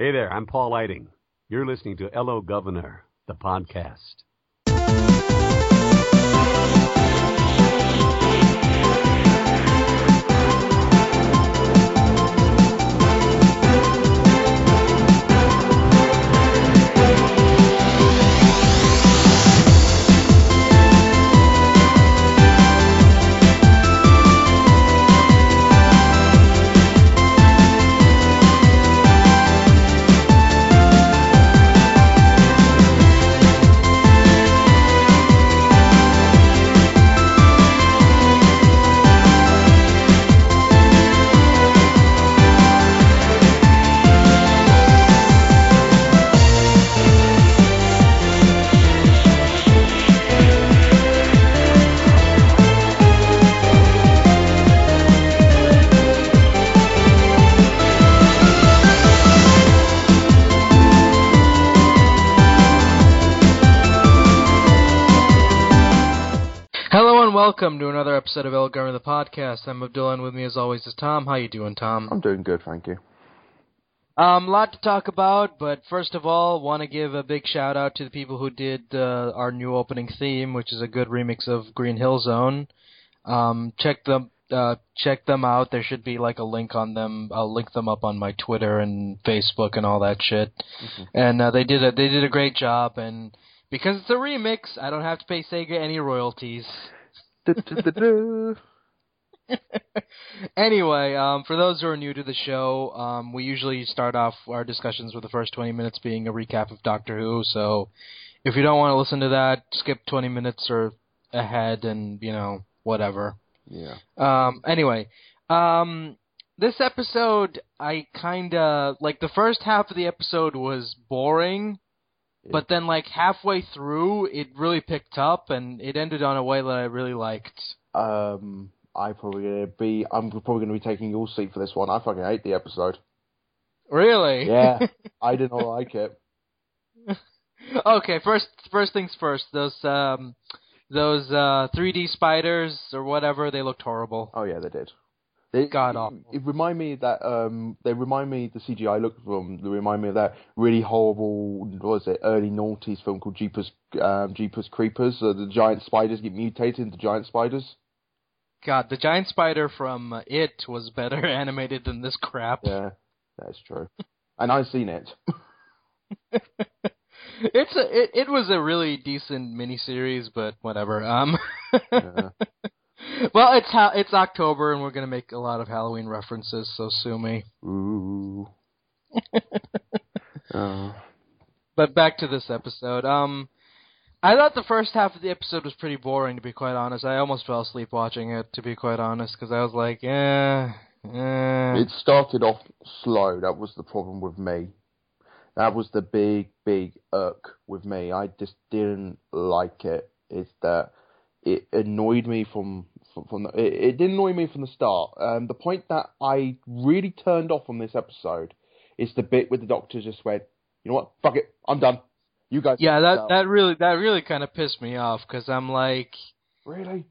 Hey there, I'm Paul Lighting. You're listening to Hello Governor, the podcast. Welcome to another episode of El the Podcast. I'm Abdullah and with me as always is Tom. How you doing, Tom? I'm doing good, thank you. Um, lot to talk about, but first of all, want to give a big shout out to the people who did uh, our new opening theme, which is a good remix of Green Hill Zone. Um, check them uh, check them out. There should be like a link on them. I'll link them up on my Twitter and Facebook and all that shit. And uh, they did a they did a great job. And because it's a remix, I don't have to pay Sega any royalties. Anyway, um, for those who are new to the show, um, we usually start off our discussions with the first 20 minutes being a recap of Doctor Who. So if you don't want to listen to that, skip 20 minutes or ahead and, you know, whatever. yeah. Um, anyway, um, this episode, I kind of, like, the first half of the episode was boring. But then, like halfway through, it really picked up, and it ended on a way that I really liked. Um, I probably gonna be. I'm probably gonna be taking your seat for this one. I fucking hate the episode. Really? Yeah, I did not like it. okay, first first things first. Those um those uh 3D spiders or whatever, they looked horrible. Oh yeah, they did. They, God it, awful. It remind me that um, they remind me the CGI look from. They remind me of that really horrible. What was it? Early noughties film called Jeepers um, Jeepers Creepers. Uh, the giant spiders get mutated into giant spiders. God, the giant spider from It was better animated than this crap. Yeah, that's true. and I've seen it. it's a it, it was a really decent miniseries, but whatever. Um Yeah. Well, it's ha- it's October and we're going to make a lot of Halloween references, so sue me. Ooh. Oh. But back to this episode. Um, I thought the first half of the episode was pretty boring, to be quite honest. I almost fell asleep watching it, to be quite honest, because I was like, eh, eh. It started off slow. That was the problem with me. That was the big, big irk with me. I just didn't like it. It's that it annoyed me from from, from the, it, it didn't annoy me from the start. Um, the point that I really turned off on this episode is the bit where the doctor just went, you know what, fuck it, I'm done. You guys. yeah, that out." that really that really kind of pissed me off because I'm like, really.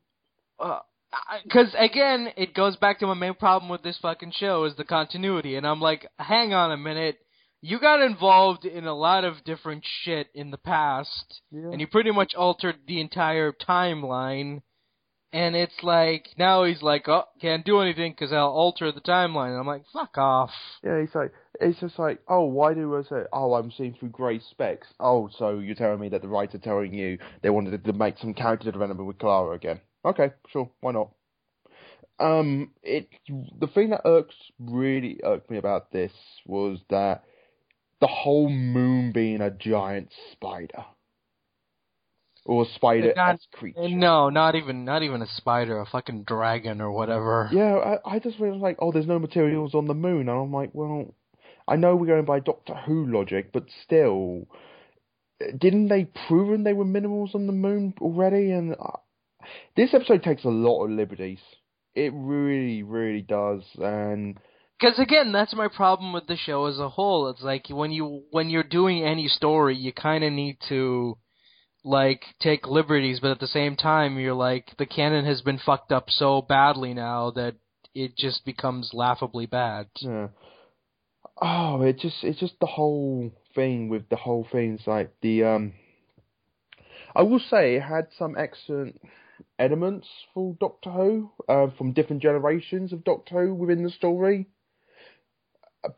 because again, it goes back to my main problem with this fucking show is the continuity, and I'm like, hang on a minute. You got involved in a lot of different shit in the past, Yeah. and you pretty much altered the entire timeline. And it's like now he's like, oh, can't do anything because I'll alter the timeline. And I'm like, fuck off. Yeah, he's like it's just like, oh, why do I say? Oh, I'm seeing through grey specs. Oh, so you're telling me that the writer telling you they wanted to make some character development with Clara again? Okay, sure, why not? Um, it the thing that irks really irked me about this was that the whole moon being a giant spider or a spider Not- creature. No, not even not even a spider, a fucking dragon or whatever. Yeah, I, I just was like, oh, there's no materials on the moon, and I'm like, well, I know we're going by Doctor Who logic, but still, didn't they proven they were minerals on the moon already? And uh, this episode takes a lot of liberties. It really, really does, and Because again, that's my problem with the show as a whole. It's like when you when you're doing any story, you kind of need to like take liberties, but at the same time, you're like the canon has been fucked up so badly now that it just becomes laughably bad. yeah. oh, it just it's just the whole thing with the whole thing. It's like the um, I will say it had some excellent elements for Doctor Who uh, from different generations of Doctor Who within the story,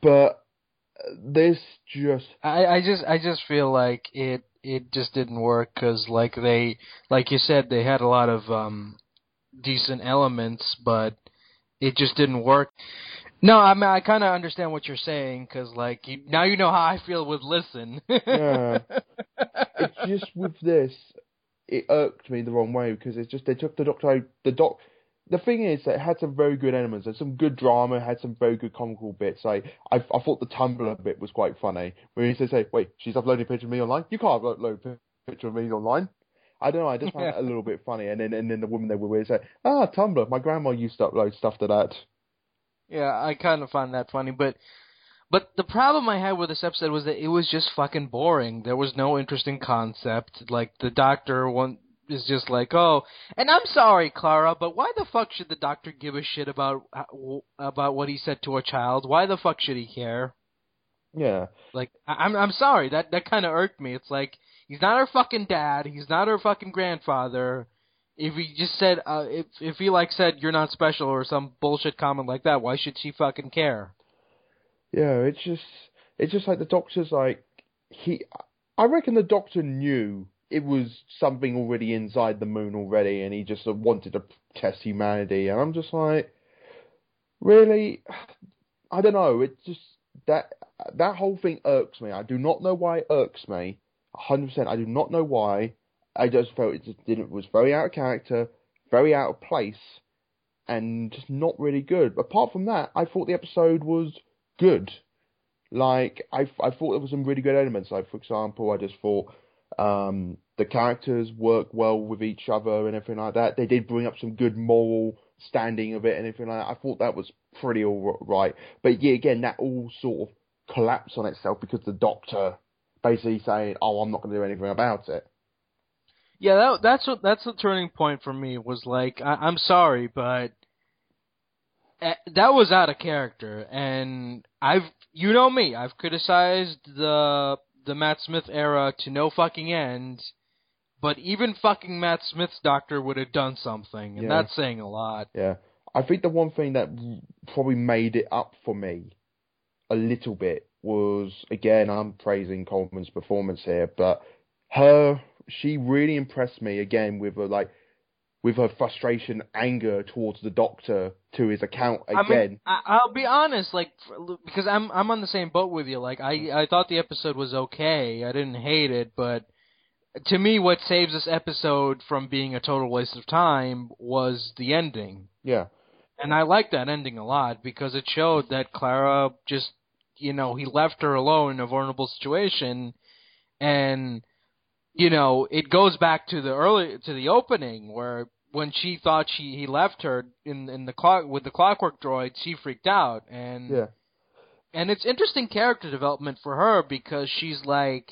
but this just I, I just I just feel like it it just didn't work because like they like you said they had a lot of um decent elements but it just didn't work no i mean i kind of understand what you're saying because like you, now you know how i feel with listen Yeah. it's just with this, it irked me the wrong way because it's just they took the Doctor the doc. The thing is that it had some very good elements. There's some good drama. Had some very good comical bits. Like I, I thought the Tumblr bit was quite funny. Where he says, "Hey, wait, she's uploading a picture of me online. You can't upload a picture of me online." I don't know. I just found it a little bit funny. And then and then the woman they were with said, "Ah, Tumblr. My grandma used to upload stuff to that." Yeah, I kind of find that funny, but but the problem I had with this episode was that it was just fucking boring. There was no interesting concept. Like the doctor one is just like, "Oh, and I'm sorry, Clara, but why the fuck should the doctor give a shit about about what he said to a child? Why the fuck should he care?" Yeah. Like I- I'm I'm sorry, that that kind of irked me. It's like he's not her fucking dad, he's not her fucking grandfather. If he just said uh, if if he like said you're not special or some bullshit comment like that, why should she fucking care? Yeah, it's just it's just like the doctor's like he I reckon the doctor knew it was something already inside the moon already and he just wanted to test humanity and I'm just like really I don't know, it just that that whole thing irks me. I do not know why it irks me. 100% I do not know why. I just felt it just didn't was very out of character, very out of place and just not really good. Apart from that, I thought the episode was good. Like I, I thought there were some really good elements. Like for example, I just thought um, the characters work well with each other and everything like that. They did bring up some good moral standing of it and everything like that. I thought that was pretty all right. But yeah, again, that all sort of collapsed on itself because the Doctor basically saying, "Oh, I'm not going to do anything about it." Yeah, that that's what that's the turning point for me. Was like I, I'm sorry, but uh, that was out of character, and I've you know me, I've criticized the the Matt Smith era to no fucking end. But even fucking Matt Smith's doctor would have done something, and Yeah. that's saying a lot. Yeah, I think the one thing that probably made it up for me a little bit was again I'm praising Coleman's performance here, but her she really impressed me again with her like with her frustration, anger towards the doctor to his account again. I mean, I'll be honest, like because I'm I'm on the same boat with you. Like I I thought the episode was okay. I didn't hate it, but to me, what saves this episode from being a total waste of time was the ending. yeah, And I liked that ending a lot because it showed that Clara just, you know, he left her alone in a vulnerable situation, and you know, it goes back to the early to the opening where when she thought she he left her in in the clock with the clockwork droid, she freaked out, and yeah, and it's interesting character development for her because she's like,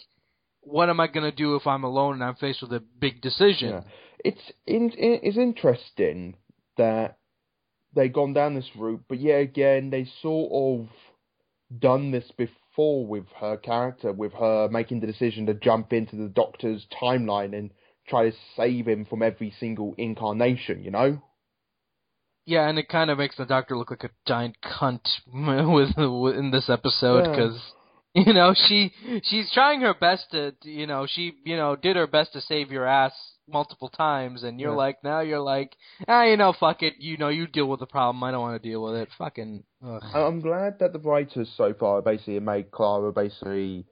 what am I gonna do if I'm alone and I'm faced with a big decision? yeah. It's in, it's interesting that they've gone down this route, but yet again they sort of done this before with her character, with her making the decision to jump into the Doctor's timeline and try to save him from every single incarnation. You know? Yeah, and it kind of makes the Doctor look like a giant cunt with, in this episode Yeah. because you know she she's trying her best to you know she you know did her best to save your ass multiple times, and you're Yeah. like now you're like ah you know fuck it you know you deal with the problem I don't want to deal with it fucking ugh. I'm glad that the writers so far basically made Clara basically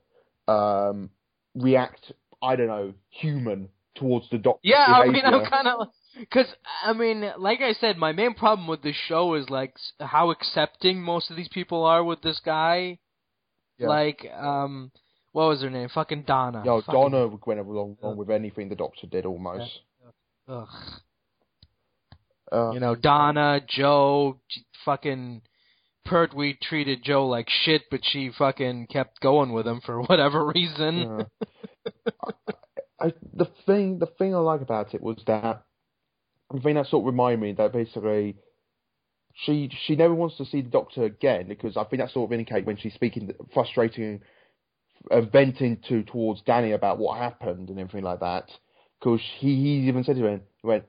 um, react. I don't know, human towards the doctor. Yeah, I mean, behavior. I'm kind of because I mean, like I said, my main problem with this show is like how accepting most of these people are with this guy. Yeah. Like, um, what was her name? Fucking Donna. Yo, Fucking- Donna went along, along with anything the Doctor did almost. Ugh. Uh, You know, Donna, Jo, fucking Pertwee treated Jo like shit, but she fucking kept going with him for whatever reason. Yeah. I, the thing, the thing I like about it was that the thing that sort of reminded me that basically she she never wants to see the doctor again because I think that sort of indicate when she's speaking frustrating, Uh, venting to towards Danny about what happened and everything like that. Because he he even said to him, he went,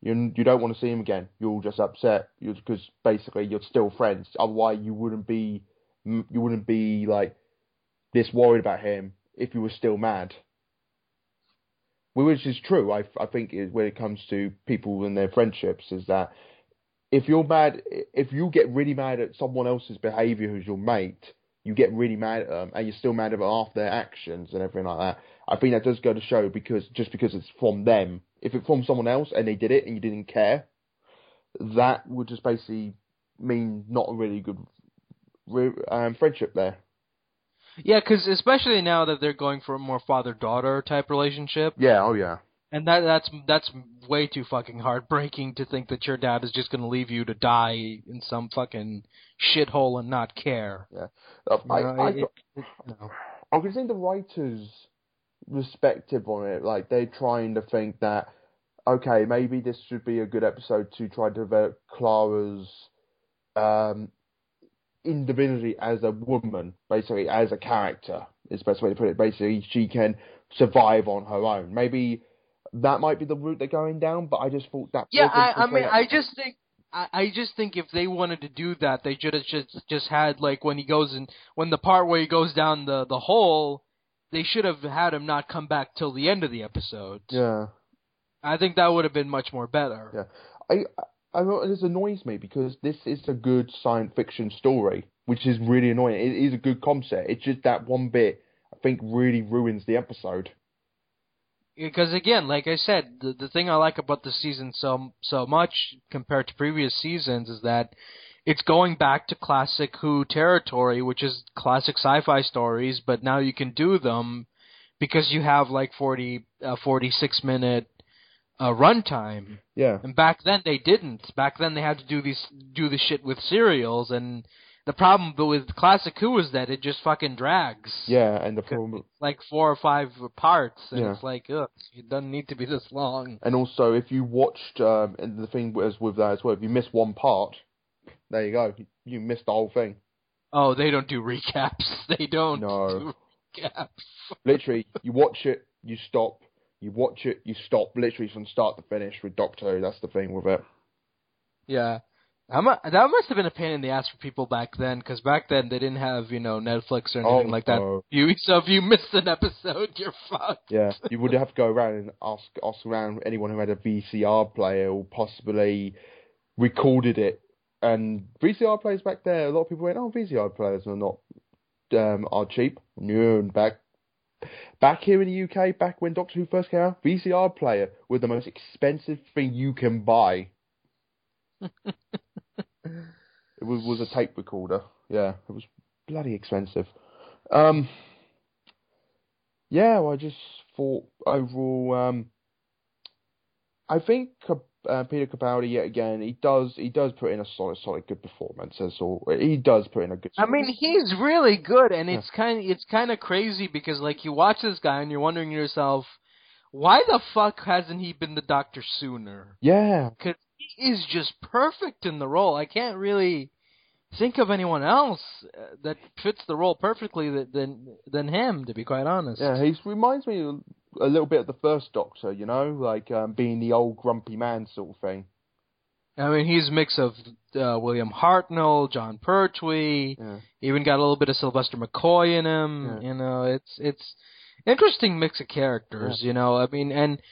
you you don't want to see him again. You're just upset because basically you're still friends. Otherwise, you wouldn't be you wouldn't be like this worried about him if you were still mad. Which is true. I I think when it comes to people and their friendships is that if you're mad, if you get really mad at someone else's behaviour who's your mate, you get really mad at them, and you're still mad about half their actions and everything like that. I think that does go to show because just because it's from them, if it's from someone else and they did it and you didn't care, that would just basically mean not a really good um, friendship there. Yeah, because especially now that they're going for a more father-daughter type relationship. Yeah. Oh yeah. And that that's that's way too fucking heartbreaking to think that your dad is just going to leave you to die in some fucking shithole and not care. Yeah. Uh, I, know, I, it, it, it, no. I can see the writers' perspective on it. Like they're trying to think that okay, maybe this should be a good episode to try to develop Clara's um, individuality as a woman, basically as a character. Is the best way to put it. Basically, she can survive on her own. Maybe that might be the route they're going down. But I just thought that. Yeah, I, I mean, I just think. I, just think if they wanted to do that, they should have just just had like when he goes in when the part where he goes down the the hole, they should have had him not come back till the end of the episode. Yeah, I think that would have been much more better. Yeah, I, I this annoys me because this is a good science fiction story, which is really annoying. It is a good concept. It's just that one bit I think really ruins the episode because again, like I said, the the thing I like about the season so so much compared to previous seasons is that it's going back to classic Who territory, which is classic sci-fi stories, but now you can do them because you have like 40 uh, 46 minute uh, runtime. Yeah. And back then they didn't. Back then they had to do these do the shit with serials and the problem with Classic Who is that it just fucking drags. Yeah, and the problem like four or five parts, and yeah. it's like, ugh, it doesn't need to be this long. And also, if you watched, um, and the thing was with that as well, if you miss one part, there you go, you missed the whole thing. Oh, they don't do recaps. They don't no. do recaps. Literally, you watch it, you stop. You watch it, you stop. Literally from start to finish with Doctor Who. That's the thing with it. Yeah. That must, that must have been a pain in the ass for people back then, because back then they didn't have you know Netflix or anything oh, like that. No. You so if you missed an episode, you're fucked. Yeah, you would have to go around and ask ask around anyone who had a VCR player or possibly recorded it. And VCR players back there, a lot of people went, "Oh, VCR players are not um, are cheap." No, back back here in the UK, back when Doctor Who first came out, VCR player was the most expensive thing you can buy. It was, was a tape recorder. Yeah, it was bloody expensive. Um, yeah, well, I just thought overall, um, I think uh, Peter Capaldi yet again he does he does put in a solid solid good performance as all he does put in a good. I mean, he's really good, and it's yeah. kind of it's kind of crazy because like you watch this guy and you're wondering to yourself, why the fuck hasn't he been the Doctor sooner? Yeah, because is just perfect in the role. I can't really think of anyone else uh, that fits the role perfectly than than him. To be quite honest. Yeah, he reminds me a little bit of the first Doctor. You know, like um, being the old grumpy man sort of thing. I mean, he's a mix of uh, William Hartnell, Jon Pertwee, yeah. even got a little bit of Sylvester McCoy in him. Yeah. You know, it's it's interesting mix of characters. Yeah. You know, I mean, and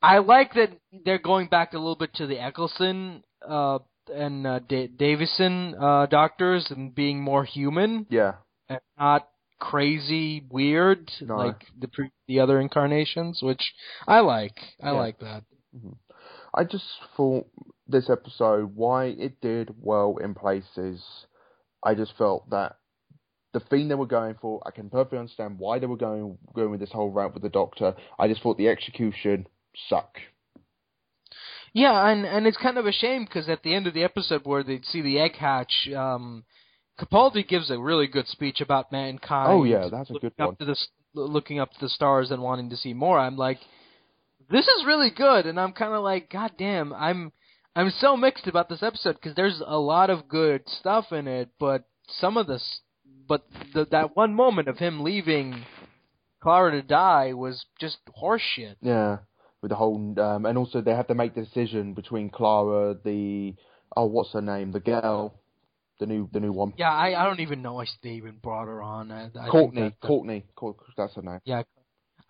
I like that they're going back a little bit to the Eccleston uh, and uh, D- Davison uh, doctors and being more human. Yeah. And not crazy weird no. like the pre- the other incarnations, which I like. I yeah. like that. Mm-hmm. I just thought this episode, why it did well in places, I just felt that the theme they were going for, I can perfectly understand why they were going going with this whole route with the Doctor. I just thought the execution suck. Yeah, and and it's kind of a shame because at the end of the episode where they see the egg hatch, um, Capaldi gives a really good speech about mankind. Oh yeah, that's a good one. Up to the, looking up to the stars and wanting to see more. I'm like, this is really good, and I'm kind of like, God damn, I'm I'm so mixed about this episode because there's a lot of good stuff in it, but some of this, but the, that one moment of him leaving Clara to die was just horseshit. Yeah, with the whole, um, and also they have to make the decision between Clara, the oh, what's her name, the girl, the new, the new one. Yeah, I, I don't even know why they even brought her on. I, I Courtney, that- that- Courtney, that's her name. Yeah,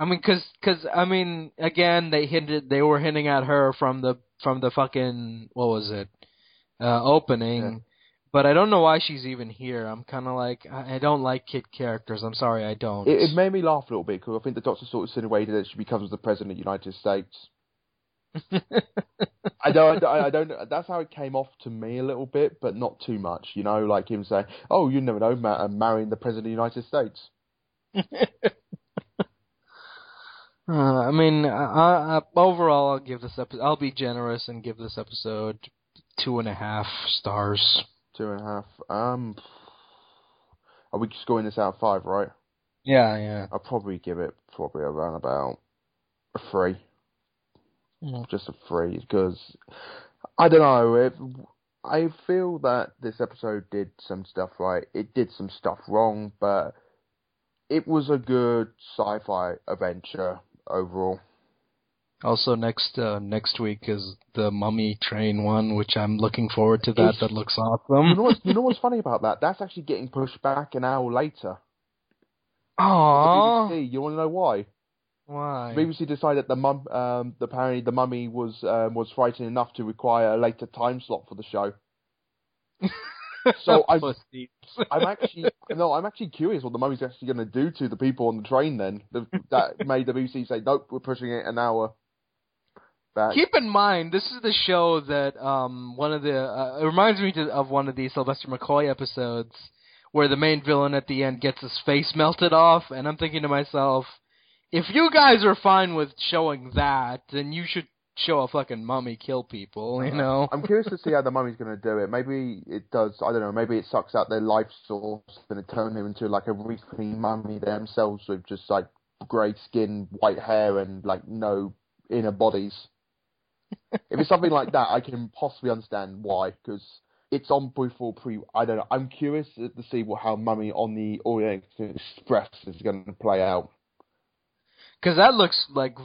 I mean, cause, cause, I mean, again, they hinted, they were hinting at her from the, from the fucking, what was it, uh, opening. Yeah. But I don't know why she's even here. I'm kind of like, I don't like kid characters. I'm sorry, I don't. It, it made me laugh a little bit because I think the Doctor sort of insinuated that she becomes the president of the United States. I don't, I, I don't. That's how it came off to me a little bit, but not too much. You know, like him saying, "Oh, you never know, ma- I'm marrying the president of the United States." Uh, I mean, I, I, overall, I'll give this episode. I'll be generous and give this episode two and a half stars. Two and a half. Um, are we scoring this out of five, right? Yeah, yeah. I'll probably give it probably around about a three, Mm. just a three, because I don't know. It, I feel that this episode did some stuff right. It did some stuff wrong, but it was a good sci-fi adventure overall. Also, next uh, next week is the Mummy Train one, which I'm looking forward to. That It's- that looks You know, awesome. what's, you know what's funny about that? That's actually getting pushed back an hour later. Aww, BBC, you want to know why? why? The BBC decided the mum, um, apparently the mummy was um, was frightening enough to require a later time slot for the show. So I'm I'm actually no, I'm actually curious what the mummy's actually going to do to the people on the train. Then the, that made the BBC say, "Nope, we're pushing it an hour." Back. Keep in mind, this is the show that um one of the uh, it reminds me to, of one of the Sylvester McCoy episodes where the main villain at the end gets his face melted off, and I'm thinking to myself, if you guys are fine with showing that, then you should show a fucking mummy kill people, you know? I'm curious to see how the mummy's going to do it. Maybe it does. I don't know. Maybe it sucks out their life source and it turns them into like a recently mummy themselves with just like grey skin, white hair, and like no inner bodies. If it's something like that, I can possibly understand why because it's on before pre. I don't know. I'm curious to see what how Mummy on the Orient Express is going to play out. Because that looks like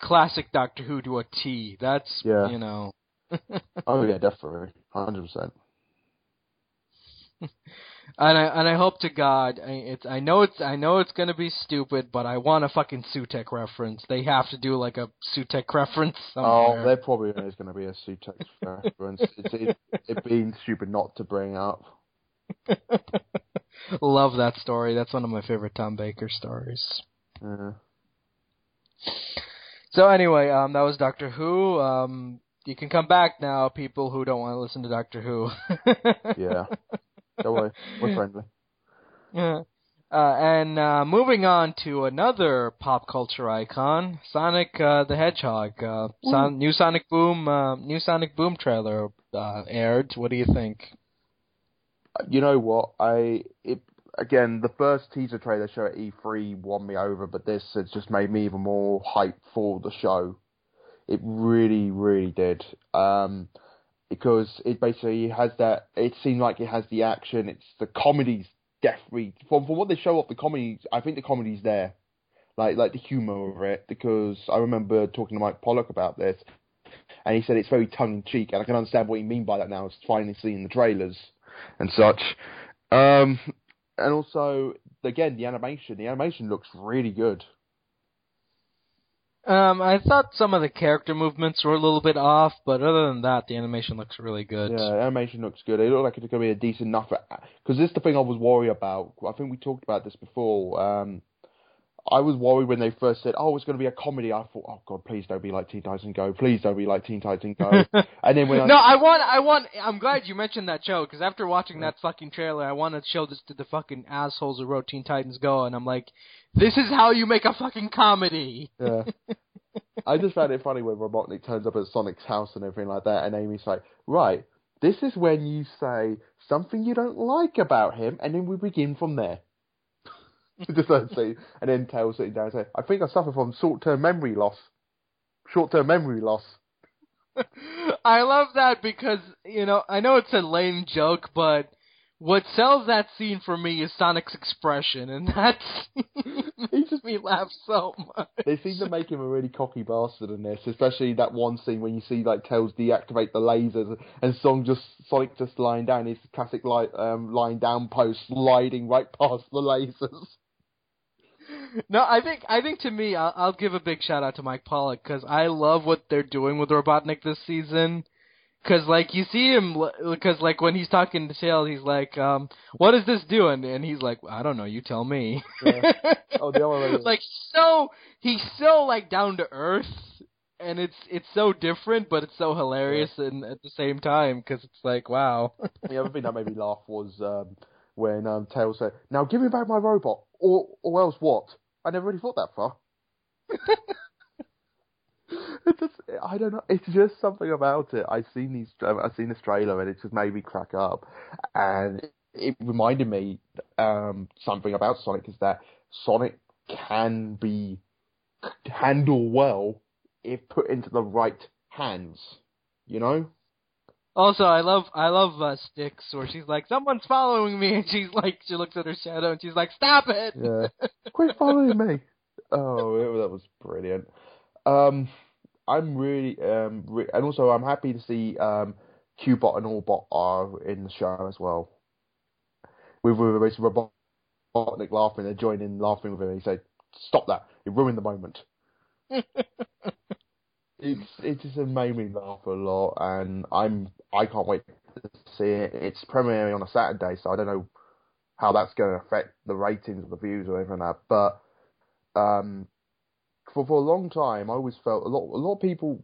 classic Doctor Who to a T. That's, Yeah. you know. Oh yeah, definitely, hundred percent. And I and I hope to God I, it's I know it's I know it's gonna be stupid, but I want a fucking Sutekh reference. They have to do like a Sutekh reference Oh, somewhere. there probably is going to be a Sutex reference. It's it, it being stupid not to bring up. Love that story. That's one of my favorite Tom Baker stories. Yeah. So anyway, um, that was Doctor Who. Um, you can come back now, people who don't want to listen to Doctor Who. Yeah. Don't worry, we're friendly. Yeah. Uh, and uh, moving on to another pop culture icon, Sonic uh, the Hedgehog. Uh, Son- new Sonic Boom, uh, new Sonic Boom trailer uh, aired. What do you think? You know what? I it again the first teaser trailer show at E3 won me over, but this has just made me even more hyped for the show. It really, really did. Um, because it basically has that. It seemed like it has the action. It's the comedy's definitely from from what they show up. The comedy, I think the comedy's there, like like the humor of it. Because I remember talking to Mike Pollock about this, and he said it's very tongue in cheek, and I can understand what he mean by that now. It's finally seeing the trailers and such. Um, and also, again, the animation. The animation looks really good. Um, I thought some of the character movements were a little bit off, but other than that, the animation looks really good. Yeah, animation looks good. It looked like it's going to be a decent enough. Because this is the thing I was worried about. I think we talked about this before. Um, I was worried when they first said, "Oh, it's going to be a comedy." I thought, "Oh God, please don't be like Teen Titans Go. Please don't be like Teen Titans Go." and then when I no, I want, I want. I'm glad you mentioned that show because after watching that fucking trailer, I want to show this to the fucking assholes who wrote Teen Titans Go, and I'm like, this is how you make a fucking comedy. Yeah. I just found it funny when Robotnik turns up at Sonic's house and everything like that, and Amy's like, right, this is when you say something you don't like about him, and then we begin from there. just that scene. And then Tails sitting down and saying, I think I suffer from short-term memory loss. Short-term memory loss. I love that because you know I know it's a lame joke, but what sells that scene for me is Sonic's expression, and that's makes me laugh so much. They seem to make him a really cocky bastard in this, especially that one scene when you see like Tails deactivate the lasers and Song just Sonic just lying down, his classic li- um, lying down pose, sliding right past the lasers. No, I think I think to me, I'll, I'll give a big shout out to Mike Pollock because I love what they're doing with Robotnik this season. Cause like you see him, cause like when he's talking to Tails, he's like, um, "What is this doing?" And he's like, "I don't know. You tell me." Yeah. Oh, the other way. like so, he's so like down to earth, and it's it's so different, but it's so hilarious, and at the same time, because it's like, wow. the other thing that made me laugh was um, when um, Tails said, "Now give me back my robot, or or else what?" I never really thought that far. just, I don't know. It's just something about it. I've seen these. I've seen this trailer, and it just made me crack up. And it reminded me um, something about Sonic is that Sonic can be handled well if put into the right hands. You know. Also, I love I love uh, Sticks where she's like, "Someone's following me," and she's like, she looks at her shadow and she's like, "Stop it!" Yeah, quit following me. Oh, it, that was brilliant. Um, I'm really um, re- and also I'm happy to see um, Cubot and Orbot are in the show as well. With with Robotnik laughing, they're joining laughing with him. He said, "Stop that! You ruined the moment." it's it just made me laugh a lot, and I'm I can't wait to see it. It's premiering on a Saturday, so I don't know how that's going to affect the ratings or the views or anything like that. But um, for for a long time, I always felt a lot a lot of people.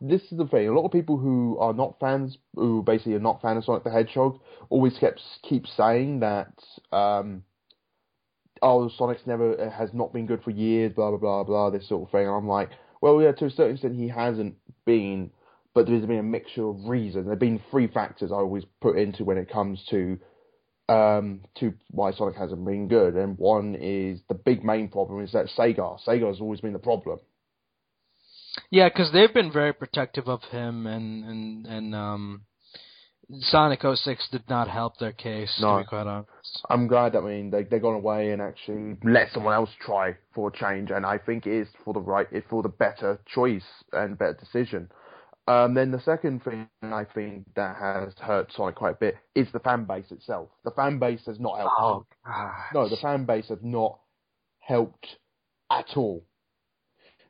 This is the thing. A lot of people who are not fans, who basically are not fans of Sonic the Hedgehog, always kept keep saying that. Um, oh, Sonic's never has not been good for years, blah blah blah blah, this sort of thing. And I'm like, well, yeah, to a certain extent, he hasn't been, but there's been a mixture of reasons. There've been three factors I always put into when it comes to um, to why Sonic hasn't been good, and one is the big main problem is that Sega. Sega has always been the problem. Yeah, because they've been very protective of him, and and and um, Sonic 06 did not help their case. No. To be quite honest. I'm glad. I mean, they they gone away and actually let someone else try for a change, and I think it is for the right, it's for the better choice and better decision. Um, then the second thing I think that has hurt Sonic quite a bit is the fan base itself. The fan base has not helped. Oh No, the fan base has not helped at all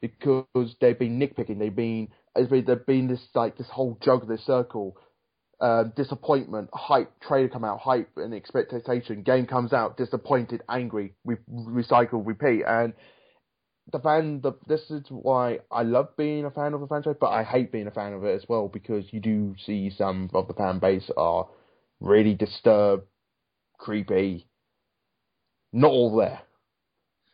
because they've been nitpicking. They've been there's been, this like this whole jug, of this circle, uh, disappointment, hype, trailer come out, hype and expectation. Game comes out, disappointed, angry. We recycle, repeat, and the fan. The, this is why I love being a fan of a franchise, but I hate being a fan of it as well because you do see some of the fan base are really disturbed, creepy. Not all there.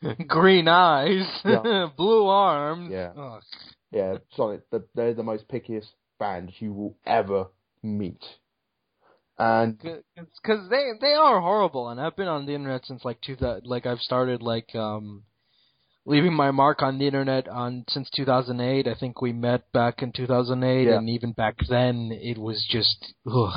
Green eyes, Yeah. blue arms. Yeah. Ugh. Yeah, Sonic, the, they're the most pickiest fans you will ever meet. And because they they are horrible, and I've been on the internet since like two like I've started like um leaving my mark on the internet on since 2008. I think we met back in 2008, Yeah. and even back then it was just. Ugh.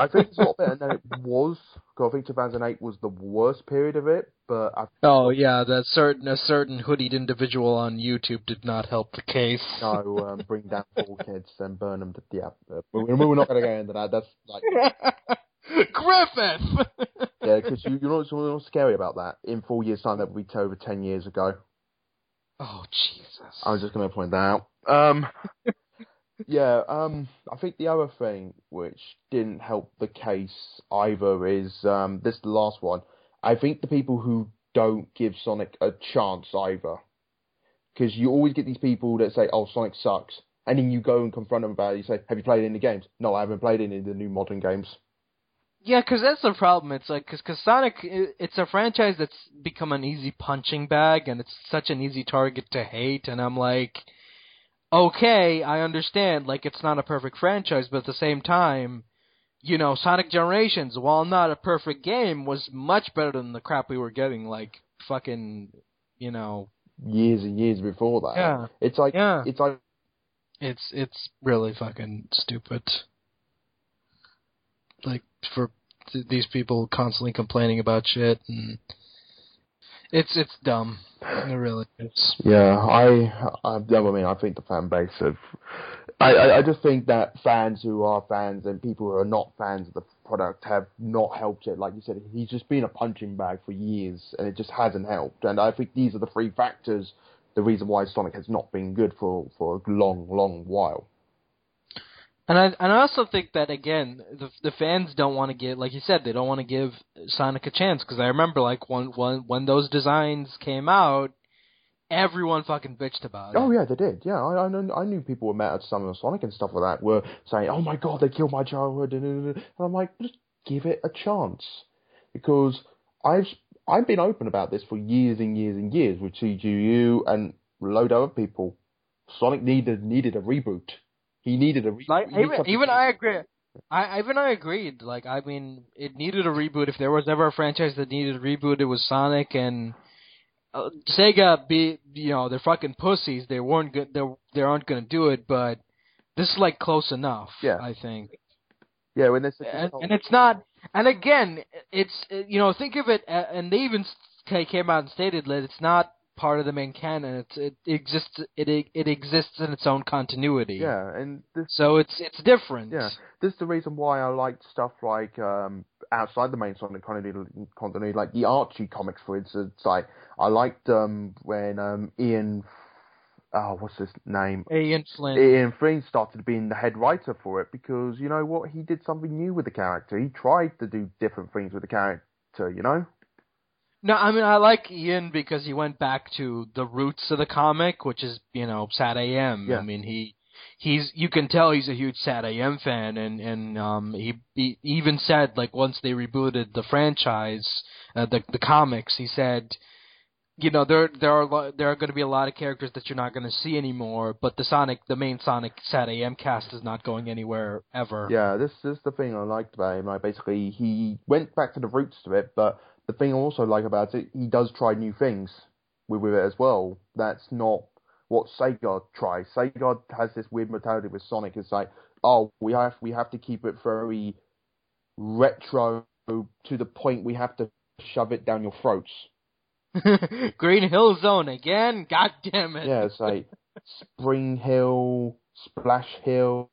I think it's a lot better than it was. I think 2008 was the worst period of it, but I oh yeah, that certain a certain hoodied individual on YouTube did not help the case. know um, bring down four kids and burn them to yeah. Uh, we- we're not going to go into that. That's like Griffith. yeah, because you, you know what's, what's scary about that? In four years' time, that will be over ten years ago. Oh Jesus. I was just going to point that out. Um, yeah, um, I think the other thing which didn't help the case either is um, this—the last one. I think the people who don't give Sonic a chance either, because you always get these people that say, "Oh, Sonic sucks," and then you go and confront them about it. You say, "Have you played any games?" No, I haven't played any of the new modern games. Yeah, because that's the problem. It's like because Sonic, it's a franchise that's become an easy punching bag, and it's such an easy target to hate. And I'm like, okay, I understand. Like, it's not a perfect franchise, but at the same time, you know, Sonic Generations, while not a perfect game, was much better than the crap we were getting. Like, fucking, you know, Years and years before that, Yeah. it's like yeah. it's like It's it's really fucking stupid. Like for these people constantly complaining about shit and it's it's dumb. It really is. Yeah, I, I, I mean, I think the fan base of, I, I, I just think that fans who are fans and people who are not fans of the product have not helped it. Like you said, he's just been a punching bag for years, and it just hasn't helped. And I think these are the three factors, the reason why Sonic has not been good for for a long, long while. And I and I also think that again, the the fans don't want to give, like you said, they don't want to give Sonic a chance because I remember like when when when those designs came out, everyone fucking bitched about oh, it. Oh yeah, they did. Yeah, I I, know, I knew people were mad at some of Sonic and stuff like that were saying, "Oh my god, they killed my childhood," and I'm like, just give it a chance because I've I've been open about this for years and years and years with TGU and load of other people. Sonic needed needed a reboot. He needed a reboot. Like even even I agree. I even I agreed. Like I mean, it needed a reboot. If there was ever a franchise that needed a reboot, it was Sonic and uh, Sega. Be you know they're fucking pussies. They weren't good. They they aren't gonna do it. But this is like close enough. Yeah. I think. Yeah, when this And, and it's not. And again, it's you know think of it. And they even came out and stated that it's not part of the main canon. It's it exists. It it exists in its own continuity. yeah, and this So it's it's different. Yeah, this is the reason why I liked stuff like um, outside the main Sonic continuity, continuity, like the Archie comics, for instance. Like I liked um, when um, Ian, oh, what's his name? Ian Flynn. Ian Flynn started being the head writer for it because you know what, he did something new with the character. He tried to do different things with the character. You know. No, I mean I like Ian because he went back to the roots of the comic, which is you know SatAM. Yeah. I mean he he's you can tell he's a huge SatAM fan, and and um he, he even said like once they rebooted the franchise, uh, the the comics, he said. You know there there are there are going to be a lot of characters that you're not going to see anymore, but the Sonic the main Sonic SatAM cast is not going anywhere ever. Yeah, this, this is the thing I liked about him. Like basically, he went back to the roots of it, but the thing I also like about it, he does try new things with, with it as well. That's not what Sega tries. Sega has this weird mentality with Sonic. It's like, oh, we have we have to keep it very retro to the point we have to shove it down your throats. Green Hill Zone again. God damn it. Yeah, it's like Spring Hill, Splash Hill,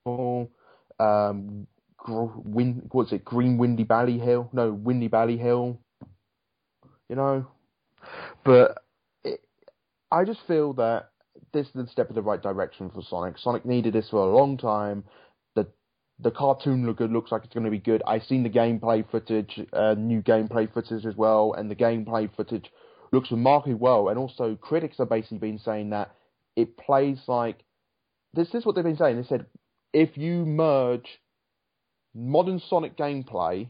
um, gr- win, what's it? Green Windy Valley Hill? No, Windy Valley Hill. You know, but it, I just feel that this is a step in the right direction for Sonic. Sonic needed this for a long time. The the cartoon look looks like it's going to be good. I've seen the gameplay footage, uh, new gameplay footage as well, and the gameplay footage looks remarkably well. And also, critics have basically been saying that it plays like this is what they've been saying. They said if you merge modern Sonic gameplay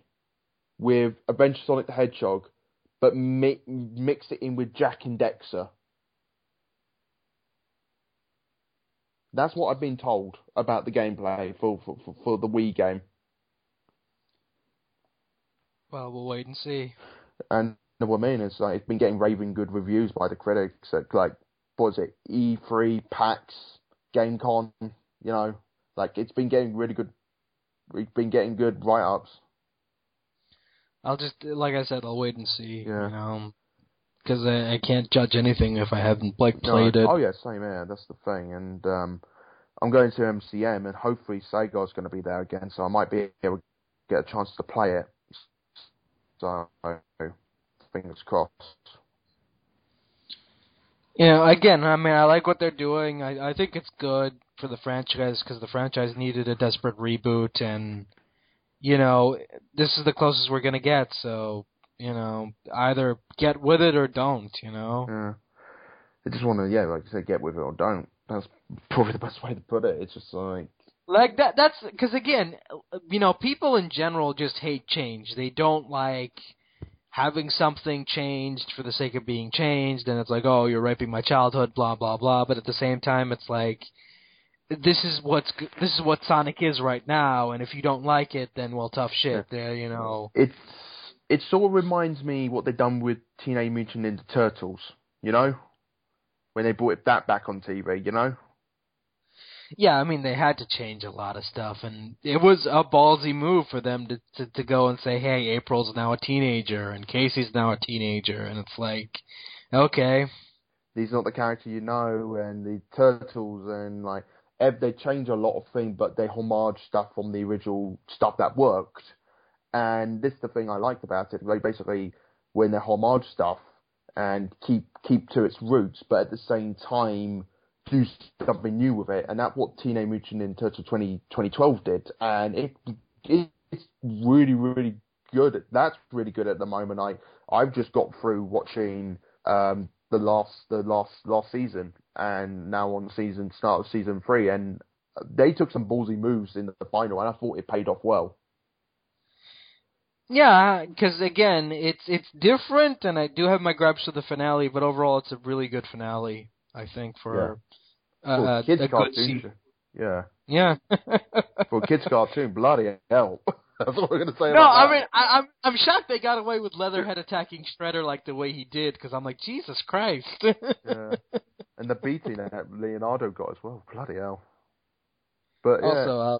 with Adventure Sonic the Hedgehog, but mi- mix it in with Jak and Daxter. That's what I've been told about the gameplay for for, for, for the Wii game. Well, we'll wait and see. And what I mean is like it's been getting raving good reviews by the critics at like what was it E3, PAX, Gamescom. You know, like it's been getting really good. It's been getting good write ups. I'll just, like I said, I'll wait and see. Yeah. You know, because I, I can't judge anything if I haven't like played no, it. Oh yeah, same here. That's the thing. And um, I'm going to MCM, and hopefully Sega's going to be there again, so I might be able to get a chance to play it. So fingers crossed. You know, again, I mean, I like what they're doing. I, I think it's good for the franchise because the franchise needed a desperate reboot, and you know, this is the closest we're gonna get. So, you know, either get with it or don't. You know. Yeah. I just want to, yeah, like you said, get with it or don't. That's probably the best way to put it. It's just like, Like that. That's because again, you know, people in general just hate change. They don't like having something changed for the sake of being changed, and it's like, oh, you're raping my childhood, blah blah blah. But at the same time, it's like, this is what's this is what Sonic is right now, and if you don't like it, then well, tough shit. There, you know. it's, it sort of reminds me what they've done with Teenage Mutant Ninja Turtles, you know? When they brought it that back on TV, you know? Yeah, I mean they had to change a lot of stuff, and it was a ballsy move for them to to, to go and say, "Hey, April's now a teenager, and Casey's now a teenager," and it's like, okay, He's not the character you know, and the turtles and like they change a lot of things, but they homage stuff from the original stuff that worked. And this is the thing I liked about it. They basically when they homage stuff and keep keep to its roots, but at the same time do something new with it, and that's what Teenage Mutant Ninja Turtle 20, 2012 did, and it, it it's really really good. That's really good at the moment. I I've just got through watching um, the last the last last season, and now on season start of season three, and they took some ballsy moves in the final, and I thought it paid off well. Yeah, because again, it's it's different, and I do have my gripes with the finale, but overall, it's a really good finale. I think for uh, a uh, kids a cartoon, yeah, Yeah. for a kids cartoon, bloody hell. That's what we're gonna say. No, about I mean, I, I'm I'm shocked they got away with Leatherhead attacking Shredder like the way he did, because I'm like, Jesus Christ. Yeah. and the beating that Leonardo got as well, bloody hell. But yeah, Also, uh,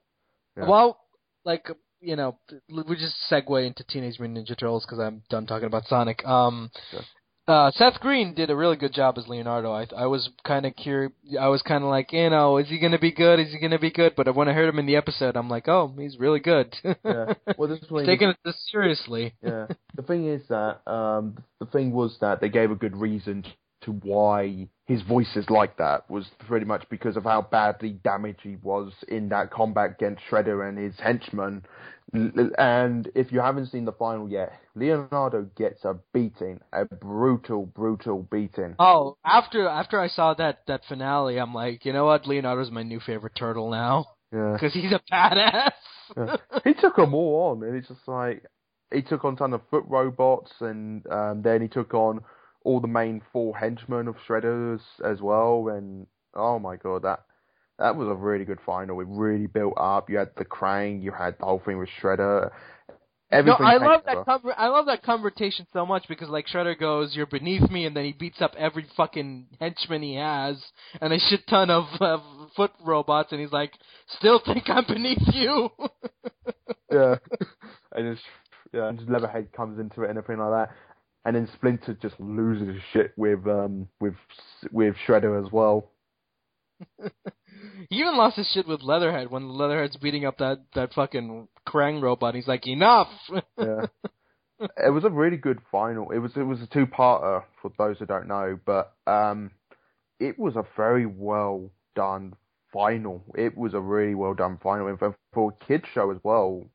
Yeah. well, like you know, we just segue into Teenage Mutant Ninja Turtles because I'm done talking about Sonic. Um, Sure. Uh, Seth Green did a really good job as Leonardo. I I was kind of curious. I was kind of like, you know, is he gonna be good? Is he gonna be good? But when I heard him in the episode, I'm like, oh, he's really good. yeah. Well, this is he's taking it this seriously. yeah. The thing is that um, the thing was that they gave a good reason to why his voice is like that was pretty much because of how badly damaged he was in that combat against Shredder and his henchmen. And if you haven't seen the final yet, Leonardo gets a beating, a brutal, brutal beating. Oh, after after I saw that that finale, I'm like, you know what? Leonardo's my new favorite turtle now Yeah. because he's a badass. Yeah. he took them all on, and it's just like he took on ton of foot robots, and um, then he took on all the main four henchmen of Shredders as well. And oh my god, that that was a really good final. It really built up. You had the Krang, you had the whole thing with Shredder. No, Everything. I love together. that. I love that conversation so much because like Shredder goes, "You're beneath me," and then he beats up every fucking henchman he has and a shit ton of uh, foot robots, and he's like, "Still think I'm beneath you." yeah. and just yeah, and just Leatherhead comes into it and everything like that. And then Splinter just loses his shit with um with with Shredder as well. he even lost his shit with Leatherhead when Leatherhead's beating up that that fucking Krang robot. He's like, "Enough." Yeah. it was a really good final. It was it was a two parter for those who don't know, but um it was a very well done final. It was a really well done final. And for, for a kids show as well,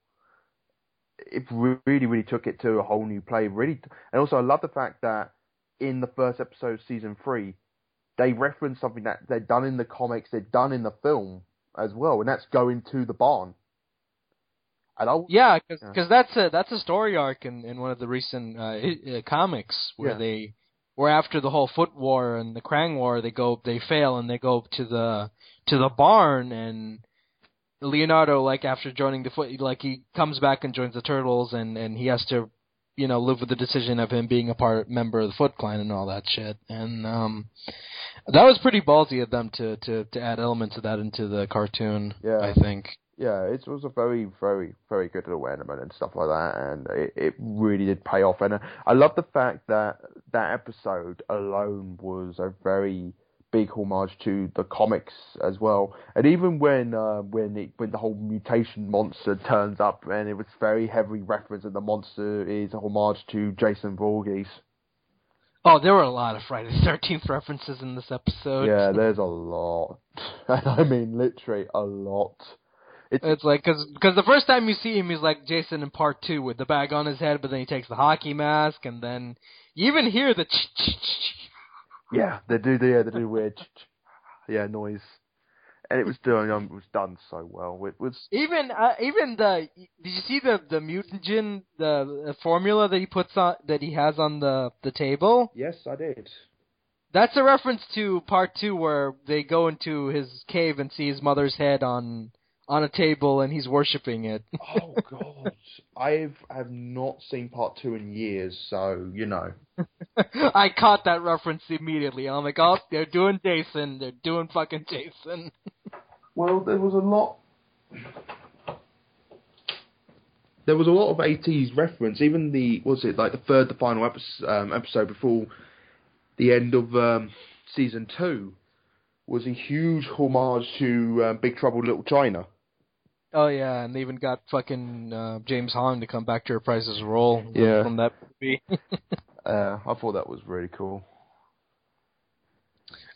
it really, really took it to a whole new play. Really, and also I love the fact that in the first episode of season three, they reference something that they've done in the comics, they've done in the film as well, and that's going to the barn. And I, Yeah, because Yeah. that's a that's a story arc in, in one of the recent uh, uh, comics where Yeah. they where after the whole Foot War and the Krang War they go they fail and they go to the to the barn and Leonardo like after joining the Foot like he comes back and joins the Turtles and and he has to you know live with the decision of him being a part member of the Foot Clan and all that shit and um that was pretty ballsy of them to to to add elements of that into the cartoon Yeah. I think yeah, it was a very, very, very good little element and stuff like that, and it, it really did pay off. And I love the fact that that episode alone was a very big homage to the comics as well. And even when uh, when it, when the whole mutation monster turns up, and it was very heavy reference, that the monster is a homage to Jason Voorhees. Oh, there were a lot of Friday the Thirteenth references in this episode. Yeah, there's a lot. I mean, literally a lot. It's It's like because the first time you see him, he's like Jason in part two with the bag on his head, but then he takes the hockey mask, and then you even hear the ch ch ch. Yeah, they do. The, yeah, they do weird, yeah, noise, and it was doing. Um, it was done so well. It was. Even uh, even the did you see the the mutagen the, the formula that he puts on that he has on the the table? Yes, I did. That's a reference to part two where they go into his cave and see his mother's head on on a table and he's worshiping it. Oh God, I've have not seen part two in years, so you know. I caught that reference immediately. I'm like, oh, they're doing Jason. They're doing fucking Jason. Well, there was a lot. There was a lot of 80s reference. Even the was it like the third, the final episode, um, episode before the end of um, season two was a huge homage to uh, Big Trouble in Little China. Oh yeah, and they even got fucking uh, James Hong to come back to reprise his role Yeah. from that movie. Uh, I thought that was really cool.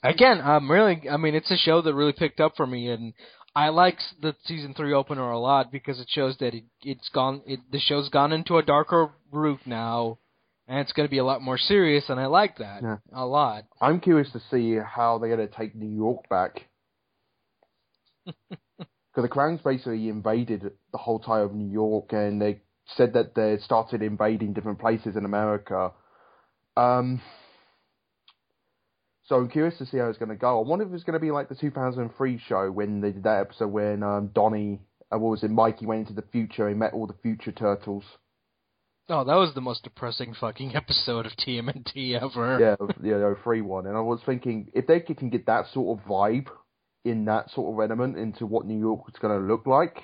Again, I'm really. I mean, it's a show that really picked up for me, and I like the season three opener a lot because it shows that it, it's gone. It, the show's gone into a darker route now, and it's going to be a lot more serious, and I like that Yeah. a lot. I'm curious to see how they're going to take New York back. Because the Crowns basically invaded the whole time of New York, and they said that they started invading different places in America. Um, so I'm curious to see how it's going to go. I wonder if it's going to be like the 2003 show when they did that episode when um, Donnie, uh, what was it, Mikey went into the future and met all the future turtles. Oh, that was the most depressing fucking episode of TMNT ever. yeah, yeah, the 03 one. And I was thinking if they can get that sort of vibe in that sort of element into what New York is going to look like,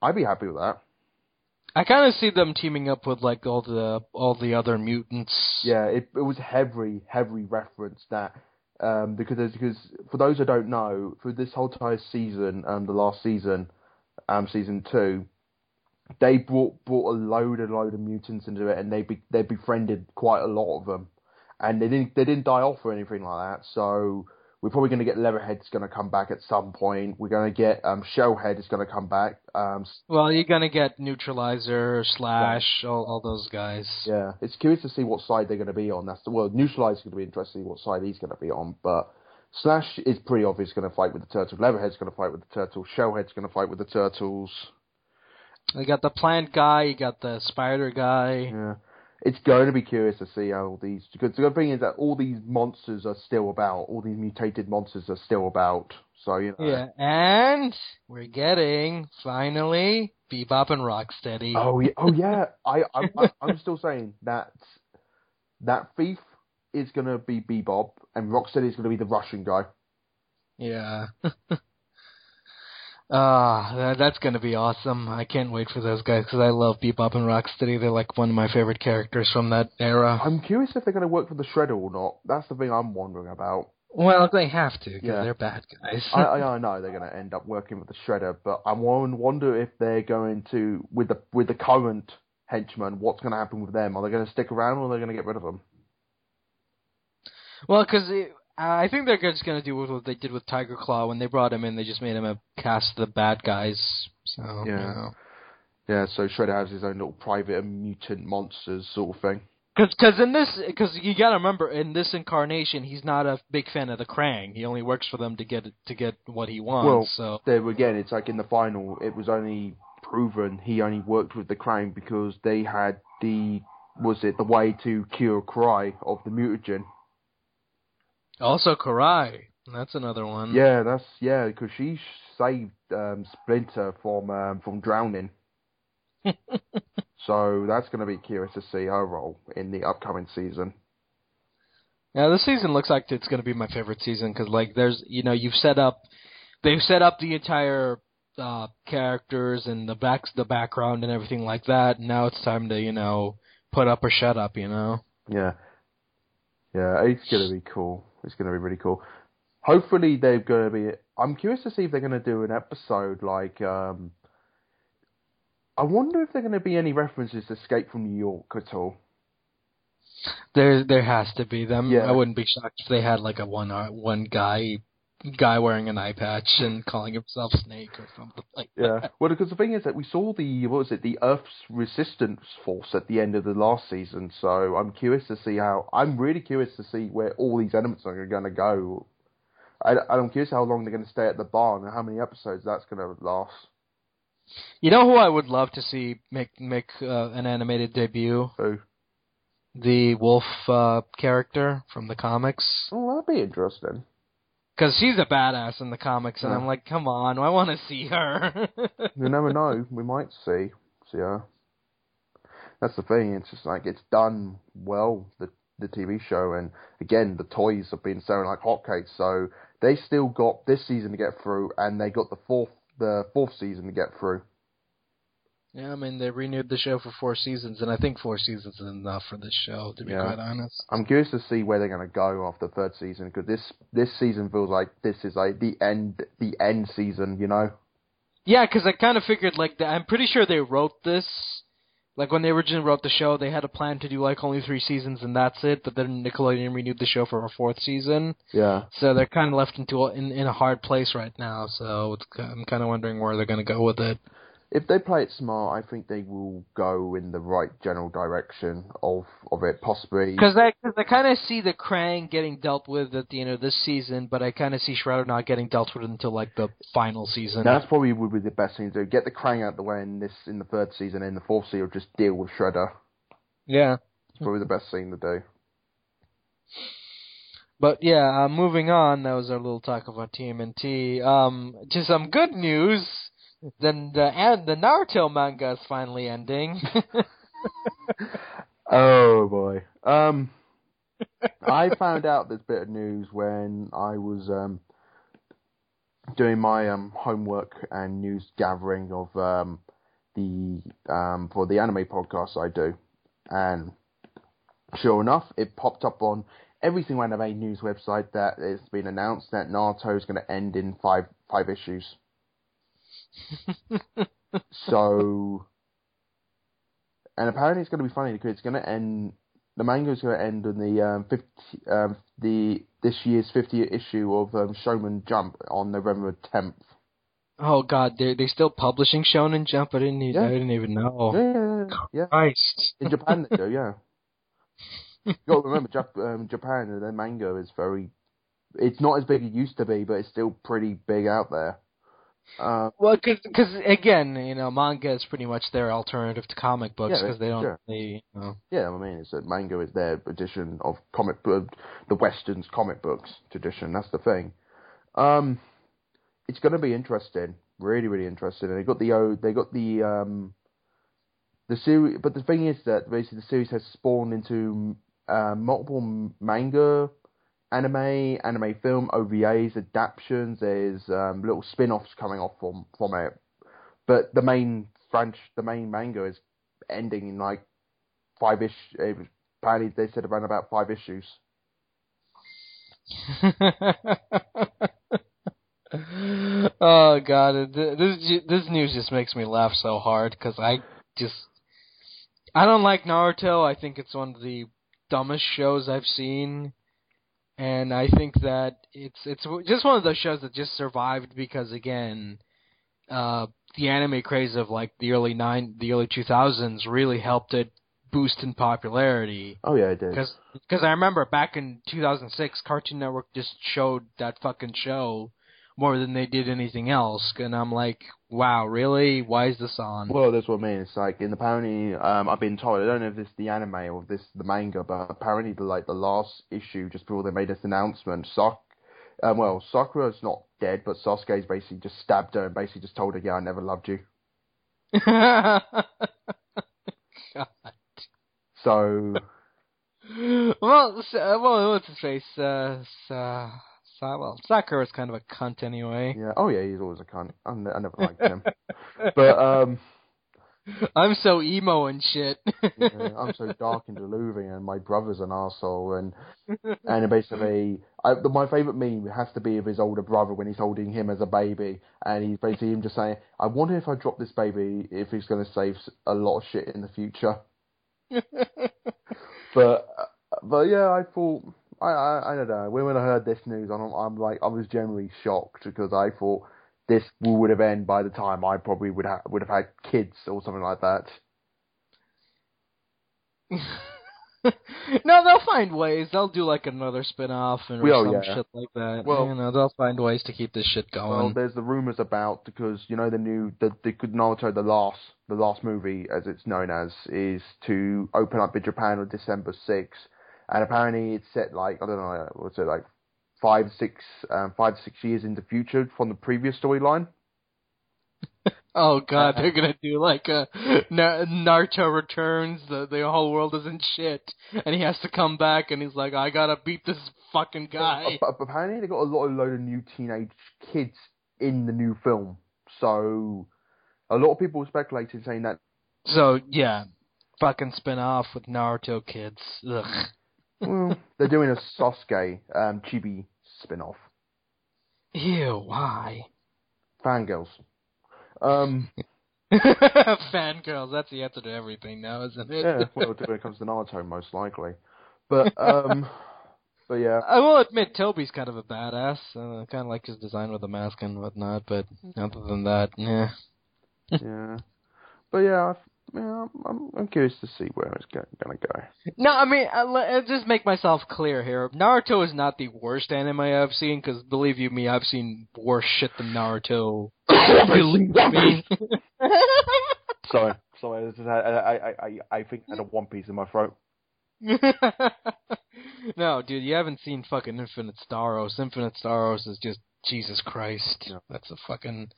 I'd be happy with that. I kind of see them teaming up with like all the all the other mutants. Yeah, it it was heavy, heavy reference that um, because because for those who don't know, for this whole entire season, um, the last season, um, season two, they brought brought a load and load of mutants into it, and they be, they befriended quite a lot of them, and they didn't they didn't die off or anything like that. So we're probably going to get Leatherhead's going to come back at some point. We're going to get um, Shellhead is going to come back. Um, Well, you're gonna get Newtralizer, Slash, all all those guys. Yeah, it's curious to see what side they're going to be on. That's the well, Neutralize is going to be interesting to see what side he's going to be on. But Slash is pretty obvious going to fight with the turtles. Leatherhead's going to fight with the turtles. Shellhead's going to fight with the turtles. You got the plant guy, you got the spider guy. Yeah, it's going to be curious to see how all these. Because the good thing is that all these monsters are still about. All these mutated monsters are still about. So you know. Yeah, and we're getting finally Bebop and Rocksteady. Oh yeah. Oh yeah. I I'm, I'm- I'm still saying that that thief is going to be Bebop and Rocksteady is going to be the Russian guy. Yeah. Ah, that, that's gonna be awesome. I can't wait for those guys because I love Bebop and Rocksteady. They're like one of my favorite characters from that era. I'm curious if they're going to work for the Shredder or not. That's the thing I'm wondering about. Well, they have to because Yeah. they're bad guys. I, I, I know they're going to end up working with the Shredder, but I won- wonder if they're going to with the with the current henchmen. What's going to happen with them? Are they going to stick around or are they going to get rid of them? Well, because I think they're just gonna do what they did with Tiger Claw when they brought him in. They just made him a cast of the bad guys. So you Yeah. know. Yeah, so Shredder has his own little private mutant monsters sort of thing. Because cause in this, because you gotta remember, in this incarnation, he's not a big fan of the Krang. He only works for them to get to get what he wants. Well, so There again, it's like in the final, it was only proven he only worked with the Krang because they had the was it the way to cure Karai of the mutagen. Also Karai, that's another one. Yeah, that's yeah, because she saved um, Splinter from um, from drowning. so that's going to be curious to see her role in the upcoming season. Yeah, this season looks like it's going to be my favorite season because, like, there's, you know, you've set up, they've set up the entire uh characters and the backs, the background and everything like that. Now it's time to, you know, put up or shut up. You know. Yeah, yeah, it's going to be cool. It's going to be really cool. Hopefully, they're going to be. I'm curious to see if they're going to do an episode like. um I wonder if there are going to be any references to Escape from New York at all. There, there has to be them. Yeah. I wouldn't be shocked if they had like a one, uh, one guy, guy wearing an eye patch and calling himself Snake or something like Yeah. that. Well, because the thing is that we saw the what was it, the Earth's Resistance Force at the end of the last season. So I'm curious to see how. I'm really curious to see where all these elements are going to go. I, I'm curious how long they're going to stay at the barn and how many episodes that's going to last. You know who I would love to see make make uh, an animated debut? So, The Wolf uh, character from the comics. oh, that'd be interesting. Because she's a badass in the comics, and Yeah. I'm like, come on, I want to see her. You never know. We might see. See, yeah. That's the thing. It's just like it's done well. The the TV show, and again, the toys have been selling like hotcakes. So they still got this season to get through, and they got the fourth the fourth season to get through. Yeah, I mean they renewed the show for four seasons, and I think four seasons is enough for this show. To be Yeah. quite honest. I'm curious to see where they're going to go after the third season because this this season feels like this is like the end the end season. You know? Yeah, because I kind of figured like that. I'm pretty sure they wrote this. Like when they originally wrote the show, they had a plan to do like only three seasons and that's it. But then Nickelodeon renewed the show for a fourth season, Yeah. so they're kind of left into a, in in a hard place right now. So it's, I'm kind of wondering where they're going to go with it. If they play it smart, I think they will go in the right general direction of of it. Possibly. Because I, cause I kind of see the Krang getting dealt with at the end of this season, but I kind of see Shredder not getting dealt with until like the final season. That's probably would be the best thing to do. Get the Krang out the way in this in the third season. In the fourth season, just deal with Shredder. yeah. It's probably the best thing to do. But yeah, uh, moving on. That was our little talk about TMNT. Um, to some good news. Then the and the Naruto manga is finally ending. Oh boy. Um, I found out this bit of news when I was um doing my um homework and news gathering of um the um for the anime podcast I do, and sure enough, it popped up on every single anime news website that it's been announced that Naruto is going to end in five five issues. so, and apparently it's going to be funny because it's going to end. The manga is going to end in the um, 50, um, the this year's 50th issue of um, Shonen Jump on November 10th. oh God, they they still publishing Shonen Jump. I didn't even, Yeah. I didn't even know. Yeah, yeah. Christ. In Japan they do, yeah. You got to remember, Jap- um, Japan, their manga is very. It's not as big as it used to be, but it's still pretty big out there. Uh, Well, because again, you know, manga is pretty much their alternative to comic books Yeah, because they don't. sure. They, you know. yeah, I mean, it's a manga is their edition of comic book, the Western's comic books tradition. That's the thing. Um, it's going to be interesting, really, really interesting. And they got the oh, they got the um, the series. But the thing is that basically the series has spawned into uh, multiple manga, anime, anime film, OVAs, adaptations. There's um, little spin-offs coming off from from it. But the main franch, the main manga is ending in like five ish. Apparently, they said around about five issues. oh god, this this news just makes me laugh so hard because I just I don't like Naruto. I think it's one of the dumbest shows I've seen, and I think that it's it's just one of those shows that just survived because again, uh, the anime craze of like the early nine the early two thousands really helped it boost in popularity. Oh yeah, it did. Because because I remember back in 2006, Cartoon Network just showed that fucking show more than they did anything else, and I'm like, wow, really? Why is this on? Well, that's what I mean. It's like in the apparently, um, I've been told. I don't know if this is the anime or this the manga, but apparently, the like the last issue just before they made this announcement, Sak, um, well, Sakura's not dead, but Sasuke's basically just stabbed her and basically just told her, "Yeah, I never loved you." God. So well, s- uh, well, what's his face? Uh, Sa- Well, Sakura's kind of a cunt anyway. yeah, oh yeah, he's always a cunt. I, ne- I never liked him, but um, I'm so emo and shit. yeah, I'm so dark and deluding, and my brother's an asshole, and and basically, I, the, my favorite meme has to be of his older brother when he's holding him as a baby, and he's basically him just saying, "I wonder if I drop this baby, if he's going to save a lot of shit in the future." But but yeah, I thought I I, I don't know. When when I heard this news, I'm I'm like I was generally shocked because I thought this would have ended by the time I probably would have would have had kids or something like that. no, they'll find ways. They'll do like another spin-off and or Well, some yeah. shit like that. Well- you know, they'll find ways to keep this shit Well, going. there's the rumors about because you know the new the the good Naruto the last the last movie as it's known as is to open up in Japan on December sixth, and apparently it's set like I don't know what's it like five six um, five six years in the future from the previous storyline. Oh god, they're gonna do like a Naruto returns. The the whole world is in shit, and he has to come back, and he's like, I gotta beat this fucking guy. But apparently they got a lot of load of new teenage kids in the new film. So a lot of people speculated saying that So yeah, fucking spin off with Naruto kids. Ugh. Well, they're doing a Sasuke um, chibi spin off. Ew, why? Fangirls. Um, Fangirls, that's the answer to everything now, isn't it? yeah, well, when it comes to Naruto, most likely. But um, but yeah, I will admit Tobi's kind of a badass. Uh, kind of like his design with the mask and whatnot, but other than that, yeah. yeah. But yeah, I've, yeah I'm, I'm curious to see where it's gonna go. No, I mean, uh, let- uh, just make myself clear here. Naruto is not the worst anime I've seen, because believe you me, I've seen worse shit than Naruto. believe me. Sorry, sorry. I, I, I, I, I think I had a One Piece in my throat. no, dude, you haven't seen fucking Infinite Stratos. Infinite Stratos is just Jesus Christ. Yeah. That's a fucking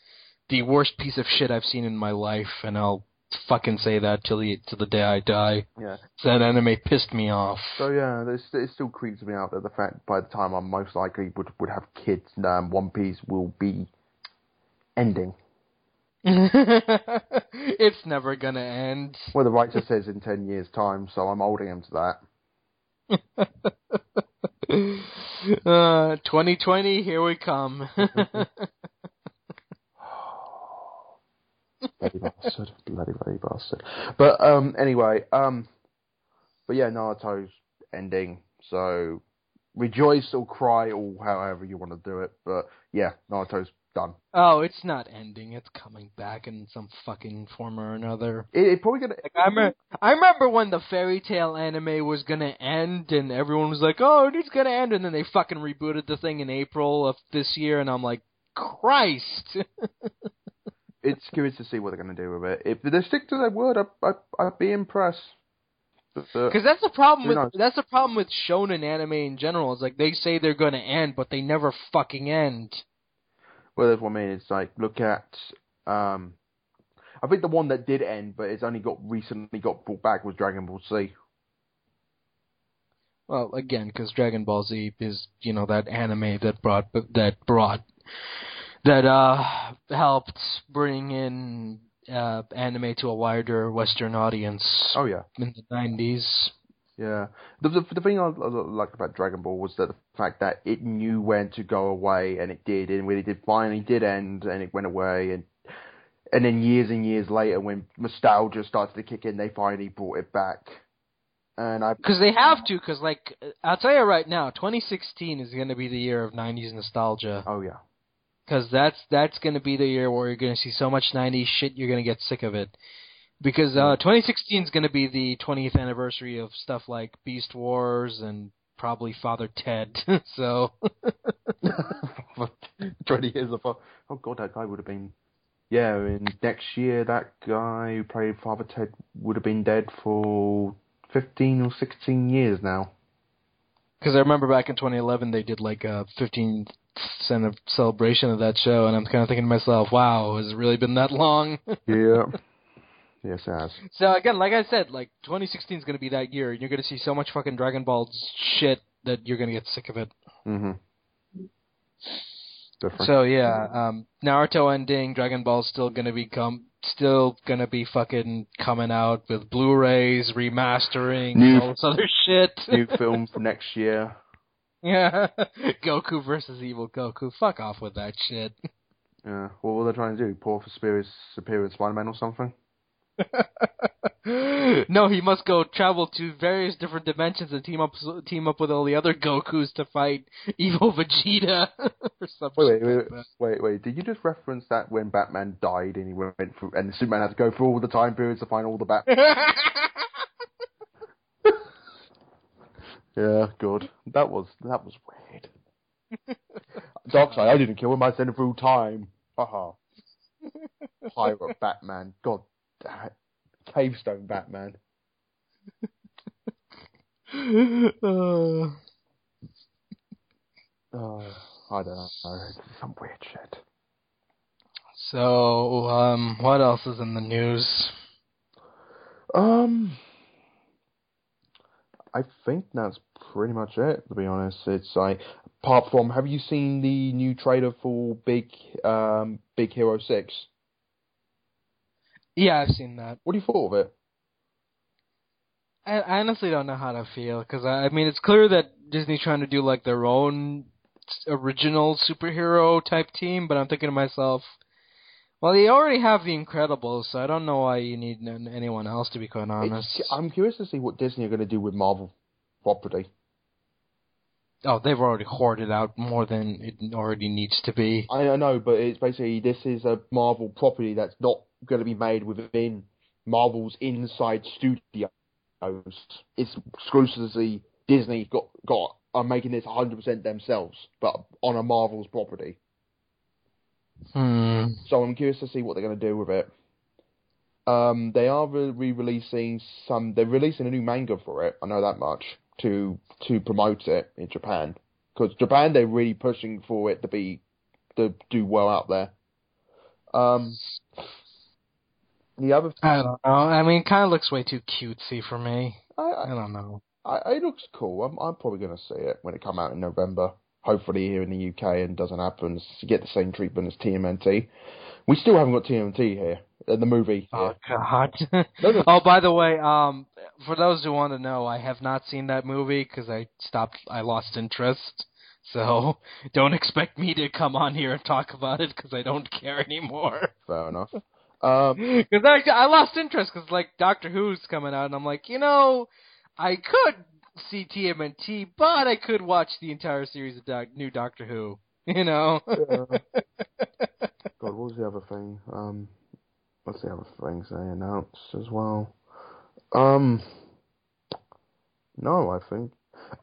the worst piece of shit I've seen in my life, and I'll fucking say that till the till the day I die. Yeah. That anime pissed me off. So yeah, it still creeps me out that the fact by the time I'm most likely would would have kids, um, One Piece will be ending. it's never gonna end. Well, the writer says in ten years' time, so I'm holding him to that. uh, 2020, here we come. bloody bastard, bloody bloody bastard. But um, anyway, um, but yeah, Naruto's ending. So rejoice or cry or however you want to do it. But yeah, Naruto's done. oh, it's not ending. It's coming back in some fucking form or another. It, it probably gonna. Like I remember, I remember when the Fairy Tail anime was gonna end, and everyone was like, "Oh, it's gonna end," and then they fucking rebooted the thing in April of this year, and I'm like, Christ. It's curious to see what they're gonna do with it. If they stick to their word, I, I, I'd be impressed. Uh, Because that's the problem with knows? that's the problem with shonen anime in general. Is like they say they're going to end, but they never fucking end. Well, that's what I mean. It's like look at. Um, I think the one that did end, but it's only got recently got brought back was Dragon Ball Z. Well, again, because Dragon Ball Z is you know that anime that brought that brought that uh helped bring in uh anime to a wider Western audience Oh yeah, in the nineties. yeah. The the, the thing I, I liked about Dragon Ball was that the fact that it knew when to go away, and it did, and when it did finally did end, and it went away, and and then years and years later, when nostalgia started to kick in, they finally brought it back. And I Because they have to. Because like I'll tell you right now, 2016 is going to be the year of 90s nostalgia. oh yeah, because that's that's going to be the year where you're going to see so much 90s shit you're going to get sick of it. Because uh, 2016 is going to be the 20th anniversary of stuff like Beast Wars and probably Father Ted. so twenty years of oh god, that guy would have been. Yeah, in next year, that guy who played Father Ted would have been dead for fifteen or sixteen years now. because I remember back in 2011 they did like a 15 cent of celebration of that show, and I'm kind of thinking to myself, wow, has it really been that long? Yeah. yes, it has. so again, like I said, like 2016 is going to be that year, and you're going to see so much fucking Dragon Ball shit that you're going to get sick of it. Mm-hmm. Different. So yeah, um, Naruto ending, Dragon Ball's still gonna be come, still gonna be fucking coming out with Blu-rays, remastering, New- all this other shit. New film for next year. Yeah, Goku versus Evil Goku. Fuck off with that shit. Yeah. What were they trying to do? Pour for Superior, Superior Spider-Man or something? no, he must go travel to various different dimensions and team up team up with all the other Gokus to fight evil Vegeta or something. Wait, wait, wait, wait, wait. Did you just reference that when Batman died and he went through, and Superman had to go through all the time periods to find all the Bat? Yeah, good. That was that was weird. Darkseid, I didn't kill him. I sent him through time. Haha. Pirate Batman. God damn it. Cavestone Batman. Uh, Oh, I don't know. Some weird shit. So, um, what else is in the news? Um, I think that's pretty much it. To be honest, it's like apart from, have you seen the new trailer for Big um Big Hero Six? Yeah, I've seen that. What do you thought of it? I, I honestly don't know how to feel because I, I mean it's clear that Disney's trying to do like their own original superhero type team, but I'm thinking to myself, well, you already have the Incredibles, so I don't know why you need n- anyone else to be quite honest. It's, I'm curious to see what Disney are going to do with Marvel property. Oh, they've already hoarded out more than it already needs to be. I, I know, but it's basically this is a Marvel property that's not going to be made within Marvel's inside studios. It's exclusively Disney got got are making this 100% themselves, but on a Marvel's property. Hmm. So I'm curious to see what they're going to do with it. Um, they are re- re-releasing some. They're releasing a new manga for it. I know that much to to promote it in Japan because Japan they're really pushing for it to be to do well out there. Um, the other, I don't know. I mean, it kind of looks way too cutesy for me. I, I I, don't know. I, it looks cool. I'm I'm probably going to see it when it come out in November. Hopefully here in the UK and doesn't happen to get the same treatment as TMNT. We still haven't got TMNT here. The movie. Oh. God! Oh, by the way, um, for those who want to know, I have not seen that movie because I stopped. I lost interest. So don't expect me to come on here and talk about it because I don't care anymore. Fair enough. Um, Because I I lost interest because like Doctor Who's coming out and I'm like, you know, I could see TMNT, but I could watch the entire series of doc- new Doctor Who. You know. Yeah. God, what was the other thing? Um, what's the other things they announced as well? Um, no, I think.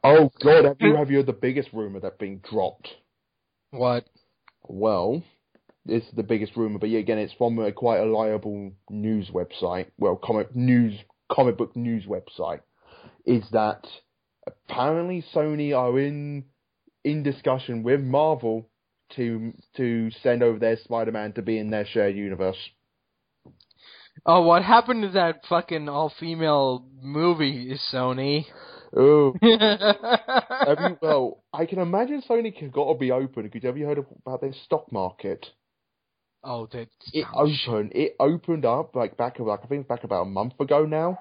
Oh God, have you have you heard the biggest rumor that being dropped? what? Well, this is the biggest rumor, but yeah, again, it's from a quite a reliable news website. Well, comic news, comic book news website. Is that apparently Sony are in in discussion with Marvel to to send over their Spider-Man to be in their shared universe. Oh, what happened to that fucking all-female movie, Sony? Oh, have you? Well, I can imagine Sony has got to be open because have you heard about their stock market? oh, that. it opened. It opened up like back like I think back about a month ago now,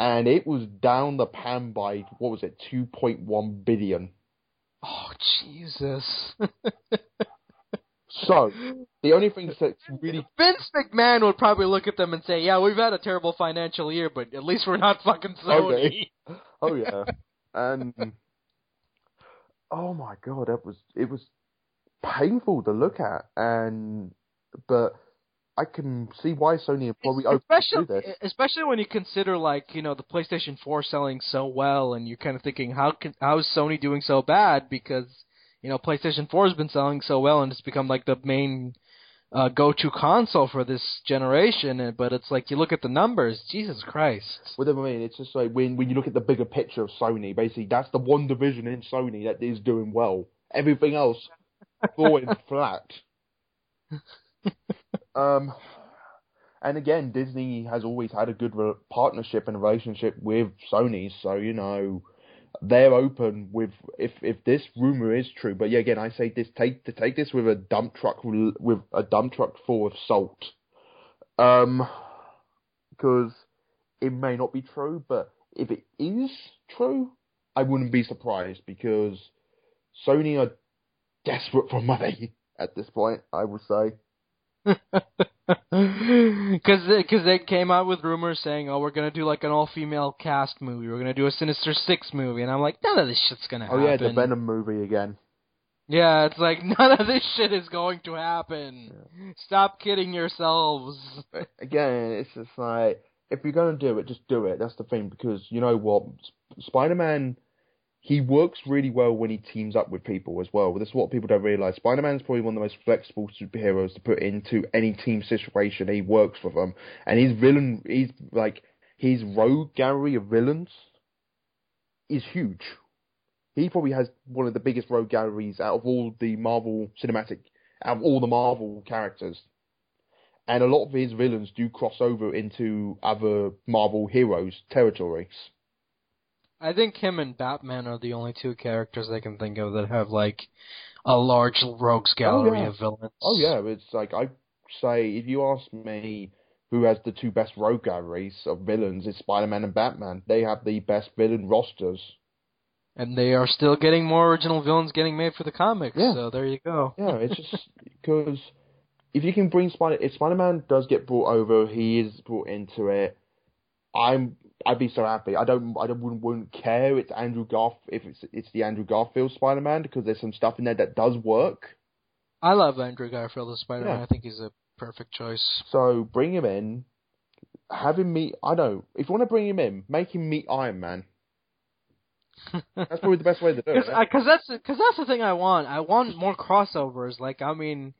and it was down the pan by what was it, two point one billion. Oh, Jesus. So the only thing that's really Vince McMahon would probably look at them and say, "Yeah, we've had a terrible financial year, but at least we're not fucking oh, Sony." Okay. oh yeah, and oh my god, that was it was painful to look at, and but I can see why Sony are probably open to especially, this. especially when you consider like you know the PlayStation 4 selling so well, and you're kind of thinking, how can how is Sony doing so bad? Because you know PlayStation 4 has been selling so well, and it's become like the main uh, go-to console for this generation. But it's like you look at the numbers, Jesus Christ. What do I mean? It's just like when when you look at the bigger picture of Sony, basically that's the one division in Sony that is doing well. Everything else falling flat. Um, and again, Disney has always had a good re- partnership and relationship with Sony, so you know they're open with if if this rumor is true. But yeah, again, I say this take to take this with a dump truck with a dump truck full of salt, um, because it may not be true, but if it is true, I wouldn't be surprised because Sony are desperate for money at this point. I would say. Because because they came out with rumors saying, "Oh, we're gonna do like an all-female cast movie. We're gonna do a Sinister Six movie," and I'm like, none of this shit's gonna Oh happen. Oh, yeah, the Venom movie again. Yeah, it's like none of this shit is going to happen. Stop kidding yourselves. Again, it's just like if you're gonna do it, just do it. That's the thing because you know what, Spider Man, he works really well when he teams up with people as well. That's what people don't realize. Spider Man's probably one of the most flexible superheroes to put into any team situation. He works for them, and his villain, he's like his rogue gallery of villains is huge. He probably has one of the biggest rogue galleries out of all the Marvel cinematic, out of all the Marvel characters. and a lot of his villains do cross over into other Marvel heroes' territories. I think him and Batman are the only two characters I can think of that have like a large rogues oh, gallery yeah. of villains. Oh yeah, it's like I say if you ask me who has the two best rogue galleries of villains, it's Spider-Man and Batman. They have the best villain rosters. And they are still getting more original villains getting made for the comics. Yeah. So there you go. Yeah, it's just because if you can bring Spider, if Spider-Man does get brought over, he is brought into it. I'm, I'd be so happy. I don't, I don't, wouldn't, wouldn't care. It's Andrew Garf, if it's it's the Andrew Garfield Spider-Man because there's some stuff in there that does work. I love Andrew Garfield as Spider-Man. Yeah. I think he's a perfect choice. So bring him in, have him meet. I know if you want to bring him in, make him meet Iron Man. That's probably the best way to do it. Because uh, that's because that's the thing I want. I want more crossovers. Like I mean,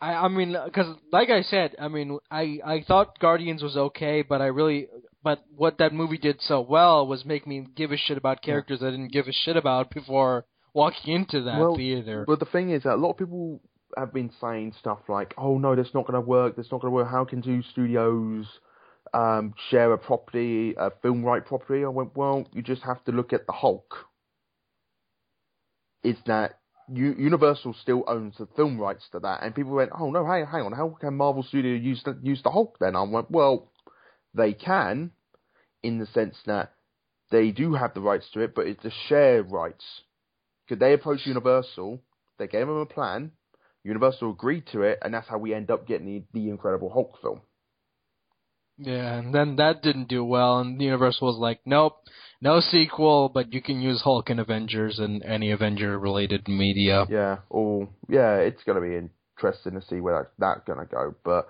I I mean because like I said, I mean I I thought Guardians was okay, but I really but what that movie did so well was make me give a shit about characters I didn't give a shit about before walking into that Well, theater. But the thing is that a lot of people have been saying stuff like, "Oh no, that's not going to work. That's not going to work. How can two studios um, share a property, a film right property?" I went, "Well, you just have to look at the Hulk. Is that U- Universal still owns the film rights to that?" And people went, "Oh no, hang, hang on. How can Marvel Studio use the, use the Hulk then?" I went, "Well, they can, in the sense that." They do have the rights to it, but it's the share rights. Could they approach Universal? They gave them a plan. Universal agreed to it, and that's how we end up getting the, the Incredible Hulk film. yeah, and then that didn't do well, and Universal was like, nope, no sequel, but you can use Hulk and Avengers and any Avenger related media. Yeah, or yeah, it's going to be interesting to see where that, that's going to go. But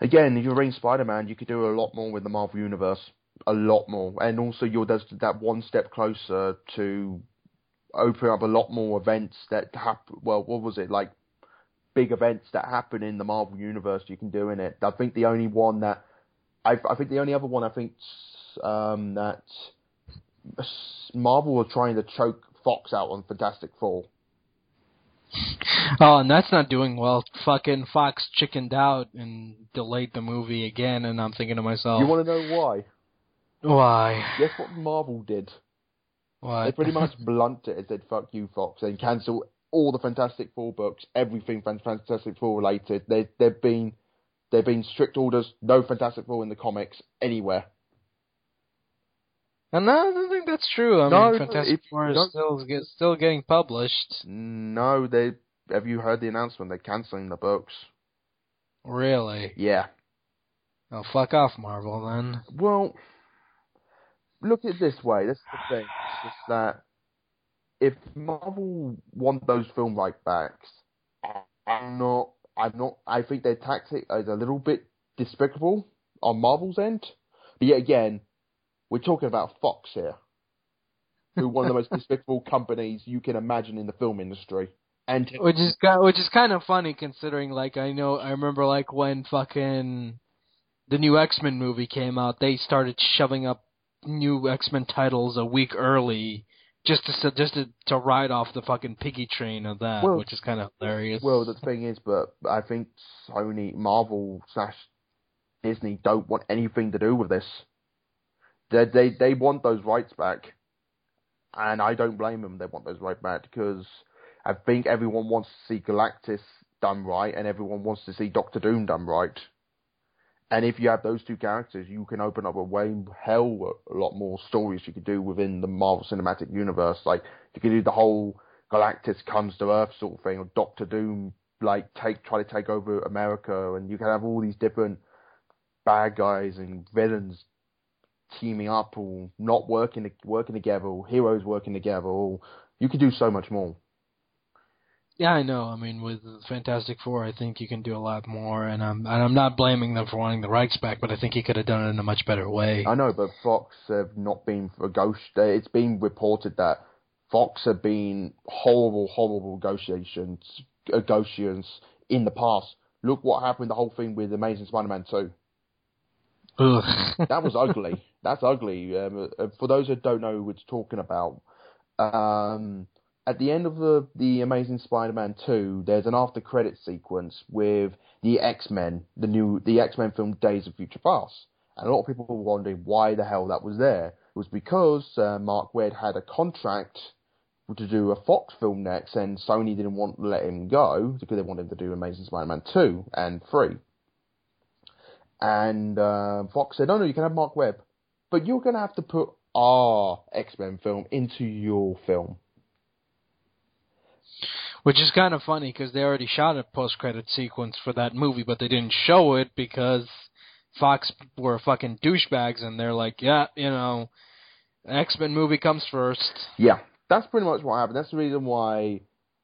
again, if you bring Spider-Man, you could do a lot more with the Marvel Universe, a lot more, and also you're just that one step closer to opening up a lot more events that happen. Well, what was it like? Big events that happen in the Marvel Universe you can do in it. I think the only one that I, I think the only other one I think um, that Marvel were trying to choke Fox out on Fantastic Four. Oh, and that's not doing well. Fucking Fox chickened out and delayed the movie again, and I'm thinking to myself, You want to know why? why? Guess what Marvel did? What? They pretty much blunted it and said, fuck you, Fox, and cancel all the Fantastic Four books, everything Fantastic Four related. They, they've been, they've been strict orders, no Fantastic Four in the comics anywhere. And no, I don't think that's true. I No, mean, Fantastic Four is still get, still getting published. No, they, have you heard the announcement? They're cancelling the books. Really? Yeah. Oh, fuck off, Marvel. Then. Well, look at it this way. This is the thing. It's just that if Marvel want those film right backs, I'm not. I'm not. I think their tactic is a little bit despicable on Marvel's end. But yet again, we're talking about Fox here, who one of the most despicable companies you can imagine in the film industry. And Which is which is kind of funny considering, like, I know I remember like when fucking the new X Men movie came out, they started shoving up new X Men titles a week early just to just to, to ride off the fucking piggy train of that, Well- which is kind of hilarious. Well, the thing is, but I think Sony, Marvel slash Disney don't want anything to do with this. They they they want those rights back, and I don't blame them. They want those rights back because I think everyone wants to see Galactus done right, and everyone wants to see Doctor Doom done right. And if you have those two characters, you can open up a way hell a lot more stories you could do within the Marvel Cinematic Universe. Like you could do the whole Galactus comes to Earth sort of thing, or Doctor Doom like take try to take over America, and you can have all these different bad guys and villains teaming up or not working working together, or heroes working together. Or you could do so much more. Yeah, I know. I mean, with Fantastic Four, I think you can do a lot more, and I'm and I'm not blaming them for wanting the rights back, but I think he could have done it in a much better way. I know, but Fox have not been for ghost. It's been reported that Fox have been horrible, horrible negotiations, negotiations in the past. Look what happened. The whole thing with Amazing Spider-Man two. Ugh. That was ugly. That's ugly. Um, uh, for those who don't know who it's talking about, um, at the end of the the Amazing Spider-Man two, there's an after credit sequence with the X Men, the new the X Men film Days of Future Past, and a lot of people were wondering why the hell that was there. It was because uh, Mark Webb had a contract to do a Fox film next, and Sony didn't want to let him go because they wanted him to do Amazing Spider-Man two and three. And uh, Fox said, "No, no, you can have Mark Webb, but you're going to have to put our X Men film into your film." Which is kind of funny because they already shot a post-credit sequence for that movie, but they didn't show it because Fox were fucking douchebags, and they're like, "Yeah, you know, X Men movie comes first. Yeah, that's pretty much what happened. That's the reason why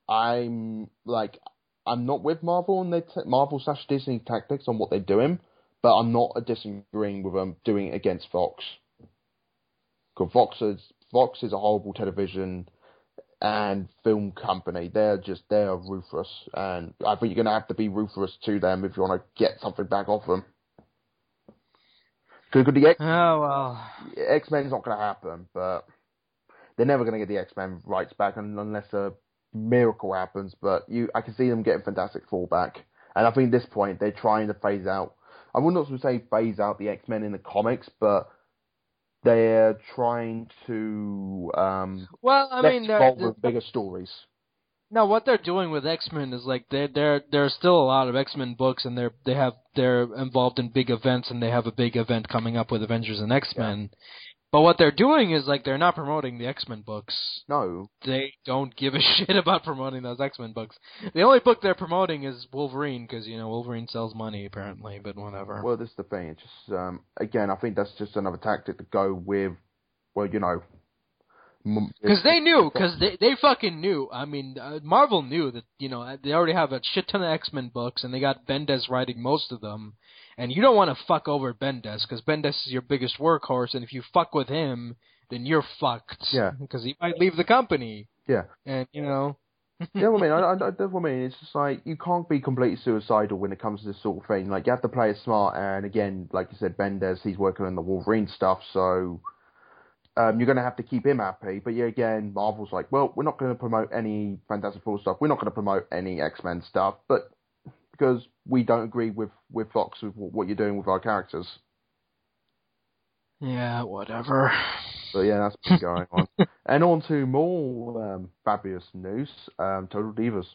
I'm like I'm not with Marvel and they t- Marvel slash Disney tactics on what they're doing, but I'm not disagreeing with them doing it against Fox. Because Fox is Fox is a horrible television and film company. They're just they're ruthless, and I think you're gonna have to be ruthless to them if you want to get something back off them. Because the X Oh well. X Men's not gonna happen, but they're never gonna get the X Men rights back unless a miracle happens. But you, I can see them getting Fantastic Four back, and I think at this point they're trying to phase out. I would not say phase out the X Men in the comics, but they're trying to um, Well, I mean, they're, they're, with bigger stories. no, what they're doing with X Men is like they they're there's still a lot of X Men books, and they're they have they're involved in big events, and they have a big event coming up with Avengers and X Men. But what they're doing is like they're not promoting the X Men books. No, They don't give a shit about promoting those X Men books. The only book they're promoting is Wolverine because you know Wolverine sells money apparently, but whatever. well, this is the thing. It's just um, again, I think that's just another tactic to go with. Well, you know, Because they knew, because they they fucking knew. I mean, uh, Marvel knew that you know they already have a shit ton of X Men books, and they got Bendis writing most of them. And you don't want to fuck over Bendis because Bendis is your biggest workhorse, and if you fuck with him, then you're fucked. Yeah. Because he might leave the company, yeah. and you know. yeah, what I mean? I, I, that's what I mean. It's just like you can't be completely suicidal when it comes to this sort of thing. Like you have to play it smart. And again, like you said, Bendis, he's working on the Wolverine stuff, so um, you're going to have to keep him happy. But yeah, again, Marvel's like, well, we're not going to promote any Fantastic Four stuff. We're not going to promote any X Men stuff, but because we don't agree with with Fox with what you're doing with our characters. Yeah, whatever. So yeah, that's been going on. And on to more um, fabulous news. Um, Total Divas.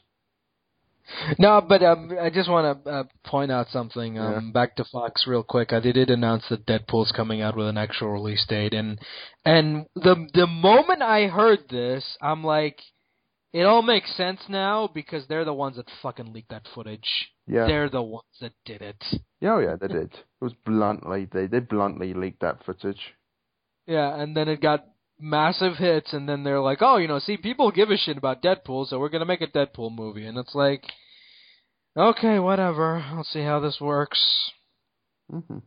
No, but um, I just want to uh, point out something. Um, Back to Fox real quick. I they did announce that Deadpool's coming out with an actual release date, and and the the moment I heard this, I'm like, it all makes sense now because they're the ones that fucking leaked that footage. Yeah. They're the ones that did it. Yeah, oh yeah, they did. It was bluntly they they bluntly leaked that footage. Yeah, and then it got massive hits, and then they're like, oh, you know, see, people give a shit about Deadpool, so we're gonna make a Deadpool movie, and it's like, okay, whatever. I'll see how this works. hmm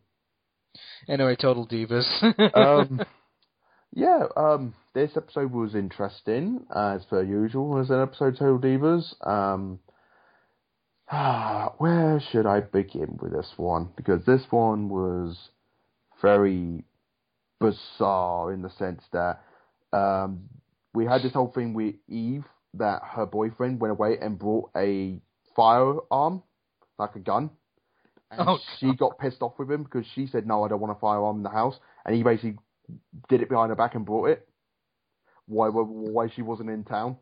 Anyway, total divas. um, yeah, um, this episode was interesting as per usual as an episode of Total Divas. Um, where should I begin with this one? Because this one was very bizarre in the sense that um, we had this whole thing with Eve that her boyfriend went away and brought a firearm, like a gun. And Oh, she got pissed off with him because she said, No, I don't want a firearm in the house. And he basically did it behind her back and brought it. Why, why, why she wasn't in town.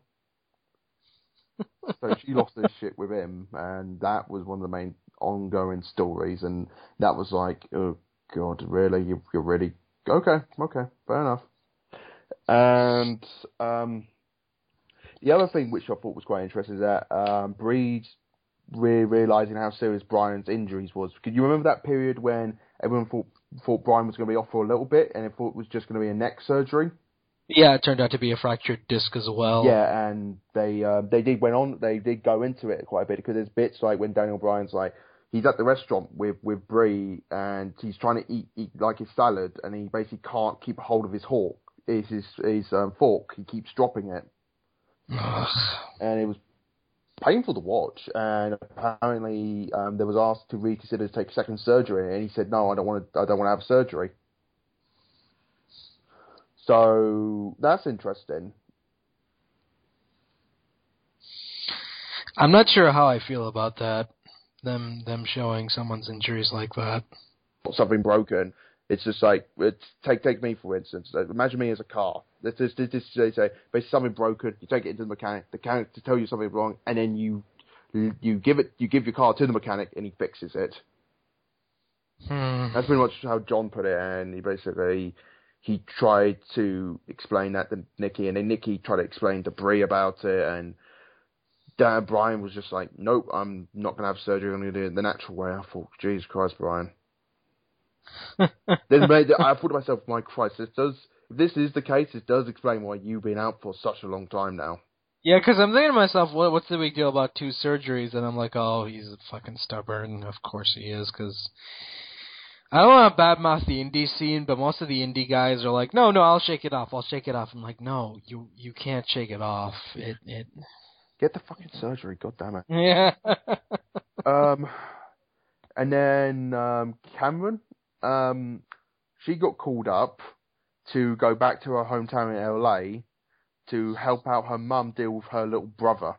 so she lost her shit with him, and that was one of the main ongoing stories. And that was like, oh god, really? You, you're really okay? Okay, fair enough. And um, the other thing which I thought was quite interesting is that um, Breed re- realizing how serious Bryan's injuries was. Could you remember that period when everyone thought thought Bryan was going to be off for a little bit, and it thought it was just going to be a neck surgery? Yeah, it turned out to be a fractured disc as well. Yeah, and they uh, they did went on they did go into it quite a bit because there's bits like when Daniel Bryan's like he's at the restaurant with with Brie and he's trying to eat eat like his salad and he basically can't keep hold of his hawk his his, his um, fork. He keeps dropping it. And it was painful to watch and apparently um, there was asked to reconsider to take second surgery and he said no I don't want to I don't want to have surgery so that's interesting I'm not sure how I feel about that. Them them showing someone's injuries like that. Something broken. It's just like it's take take me for instance. Imagine me as a car. This this this, this they say basically something broken. You take it into the mechanic. The mechanic to tell you something wrong, and then you you give it you give your car to the mechanic, and he fixes it. Hmm. That's pretty much how John put it, and he basically he tried to explain that to Nikki, and then Nikki tried to explain to Brie about it, and Dan Bryan was just like, "Nope, I'm not gonna have surgery. I'm gonna do it the natural way." I thought, Jesus Christ, Bryan. then I thought to myself, my Christ, this does. If this is the case, it does explain why you've been out for such a long time now. Yeah, because I'm thinking to myself, what, what's the big deal about two surgeries? And I'm like, oh, he's fucking stubborn. Of course he is, because I don't want to badmouth the indie scene, but most of the indie guys are like, no, no, I'll shake it off. I'll shake it off. I'm like, no, you you can't shake it off. It it. Get the fucking surgery, god damn it. Yeah. Um, and then um, Cameron, um, she got called up to go back to her hometown in LA to help out her mum deal with her little brother.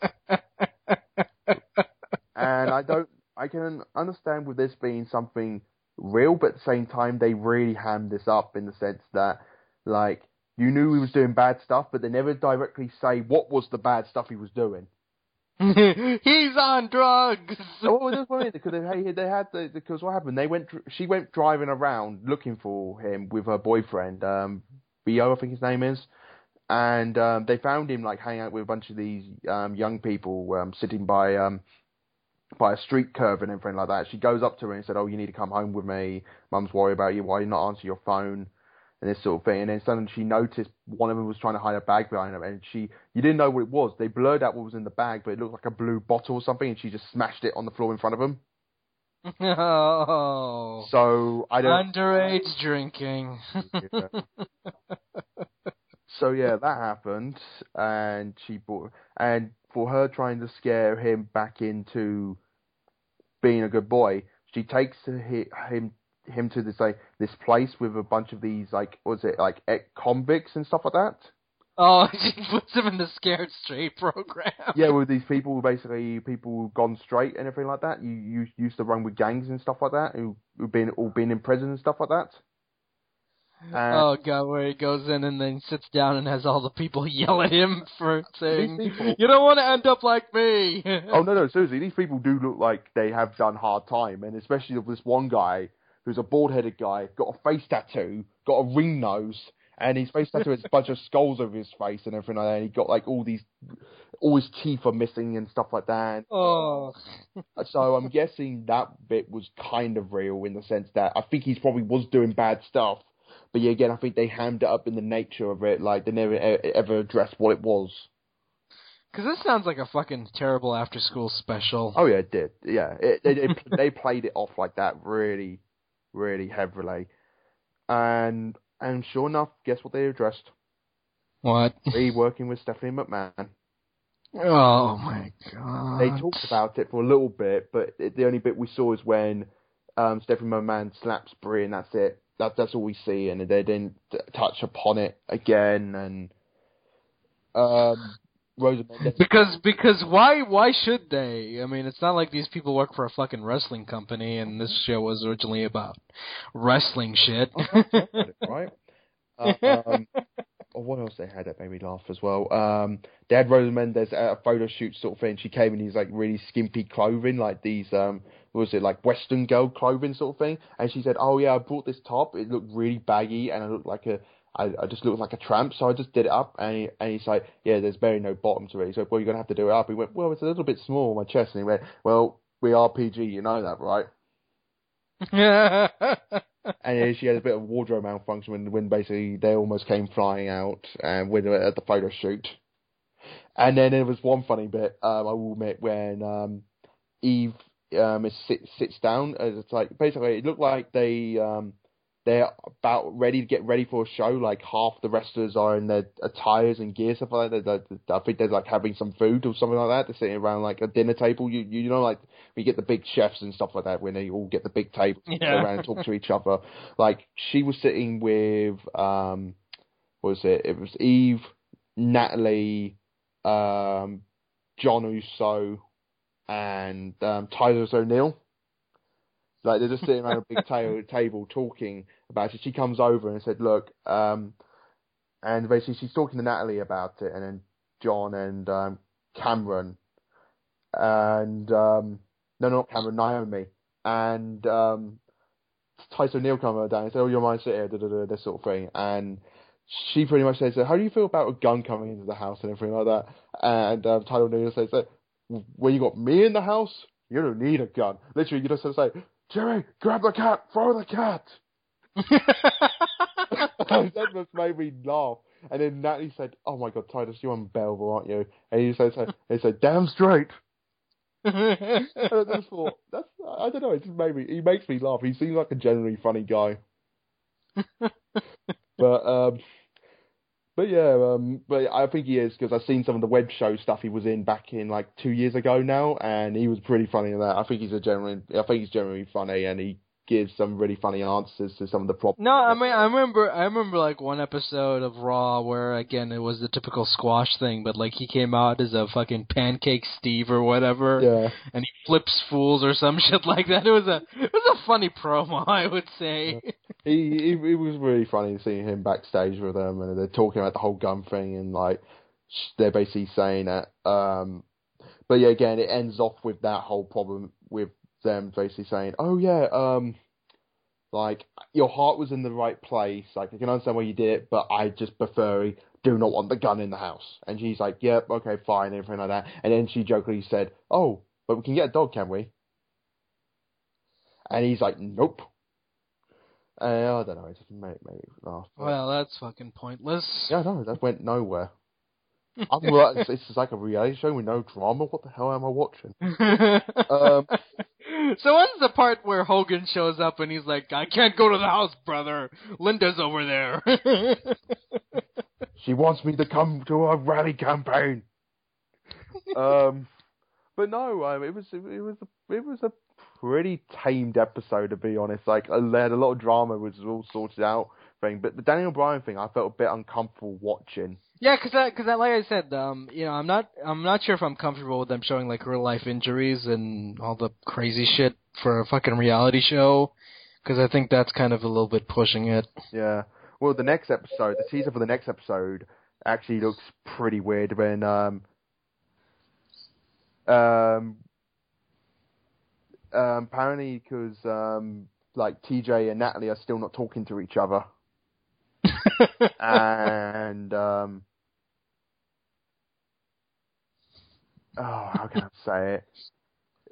and I don't, I can understand with this being something real, but at the same time, they really hammed this up in the sense that, like, you knew he was doing bad stuff, but they never directly say what was the bad stuff he was doing. He's on drugs. oh, it was funny because they, they had the, because what happened? They went, she went driving around looking for him with her boyfriend, um, Bo, I think his name is, and um, they found him like hanging out with a bunch of these um, young people um, sitting by um, by a street curve and everything like that. She goes up to her and said, "Oh, you need to come home with me. Mum's worried about you. Why you not answer your phone?" And this sort of thing. And then suddenly she noticed one of them was trying to hide a bag behind her, and she you didn't know what it was. They blurred out what was in the bag, but it looked like a blue bottle or something, and she just smashed it on the floor in front of them. Oh. So I don't. Underage drinking. Yeah. So yeah, that happened, and she bought, and for her trying to scare him back into being a good boy, she takes hi- him him to this like this place with a bunch of these like was it like ex convicts and stuff like that. oh, she puts him in the Scared Straight program. Yeah, with these people basically people who've gone straight and everything like that. You you used to run with gangs and stuff like that who who've been all been in prison and stuff like that. And Oh god, where he goes in and then sits down and has all the people yell at him for saying, people- "You don't want to end up like me." Oh no, no, seriously, these people do look like they have done hard time, and especially this one guy who's a bald-headed guy, got a face tattoo, got a ring nose, and his face tattoo has a bunch of skulls over his face and everything like that. And he got like all these, all his teeth are missing and stuff like that. oh, So I'm guessing that bit was kind of real in the sense that I think he's probably was doing bad stuff, but yeah, again, I think they hammed it up in the nature of it, like they never ever addressed what it was. because this sounds like a fucking terrible after-school special. Oh yeah, it did. Yeah, it, it, it, they played it off like that really, really heavily, and and sure enough, guess what they addressed? What? Be working with Stephanie McMahon. Oh my god. They talked about it for a little bit, but it, the only bit we saw is when um, Stephanie McMahon slaps Brie, and that's it. That, that's all we see, and they didn't touch upon it again. And um, Rosa Mendes Because because why why should they? I mean, it's not like these people work for a fucking wrestling company, and this show was originally about wrestling shit. right? Um, or what else they had that made me laugh as well? Um, they had Rosa Mendes at a photo shoot sort of thing. She came in these like really skimpy clothing, like these um, was it like Western girl clothing sort of thing? And she said, "Oh yeah, I bought this top. It looked really baggy, and I looked like a." I, I just looked like a tramp, so I just did it up, and, he, and he's like, "Yeah, there's barely no bottom to it." He said, "Well, you're gonna have to do it up." He went, "Well, it's a little bit small on my chest," and he went, "Well, we are PG, you know that, right?" And she had a bit of wardrobe malfunction when, when basically they almost came flying out and when at the photo shoot. And then there was one funny bit, um, I will admit, when um, Eve um, is sit, sits down. As it's like basically it looked like they um, they're about ready to get ready for a show. Like half the wrestlers are in their attires and gear stuff like that. They- they- I think they're like having some food or something like that. They're sitting around like a dinner table. You you know like we get the big chefs and stuff like that when they all get the big table and Yeah. around and talk to each other. Like she was sitting with um, what was it? It was Eve, Natalie, um, John Uso, and um, O'Neil. Like they're just sitting around a big ta- table talking about it. She comes over and said, "Look," um, and basically she's talking to Natalie about it, and then John and um, Cameron, and um, no, not Cameron, Naomi, and um, Titus O'Neil come over down and say, "Oh, you're my sit here," this sort of thing, and she pretty much says, "How do you feel about a gun coming into the house and everything like that?" And um, Titus O'Neil says, "When you got me in the house, you don't need a gun. Literally, you just have to say." Jerry, grab the cat, throw the cat. that just made me laugh. And then Natalie said, "Oh my God, Titus, you're unbearable, aren't you?" And he said, "He said, damn straight." and I just thought, that's I don't know. It just made me. He makes me laugh. He seems like a generally funny guy. but um, but yeah, um, but I think he is because I've seen some of the web show stuff he was in back in like two years ago now, and he was pretty funny in that. I think he's a genuine. I think he's generally funny, and he gives some really funny answers to some of the problems. No, I mean I remember I remember like one episode of Raw where again it was the typical squash thing, but like he came out as a fucking pancake Steve or whatever, Yeah, and he flips fools or some shit like that. It was a it was a funny promo, I would say. he, he it was really funny seeing him backstage with them, and they're talking about the whole gun thing, and like they're basically saying that. Um, but yeah, again, it ends off with that whole problem with them basically saying, "Oh yeah, um, like your heart was in the right place. Like I can understand why you did it, but I just prefer do not want the gun in the house." And she's like, "Yep, okay, fine," everything like that. And then she jokingly said, "Oh, but we can get a dog, can we?" And he's like, "Nope." Uh, I don't know. It just made, made me laugh. but- Well, that's fucking pointless. yeah, no, that went nowhere. I'm like, it's, it's like a reality show with no drama. What the hell am I watching? Um, so when's the part where Hogan shows up and he's like, "I can't go to the house, brother. Linda's over there." She wants me to come to a rally campaign. um, but no, um, it was it, was a, it was a pretty tamed episode to be honest. Like they had a lot of drama, which was all sorted out thing. But the Daniel Bryan thing, I felt a bit uncomfortable watching. yeah, because that, cause like I said, um, you know, I'm not, I'm not sure if I'm comfortable with them showing like real life injuries and all the crazy shit for a fucking reality show. Because I think that's kind of a little bit pushing it. Yeah. Well, the next episode, the teaser for the next episode, actually looks pretty weird when um um um apparently because um like TJ and Natalie are still not talking to each other, and um oh how can I say it?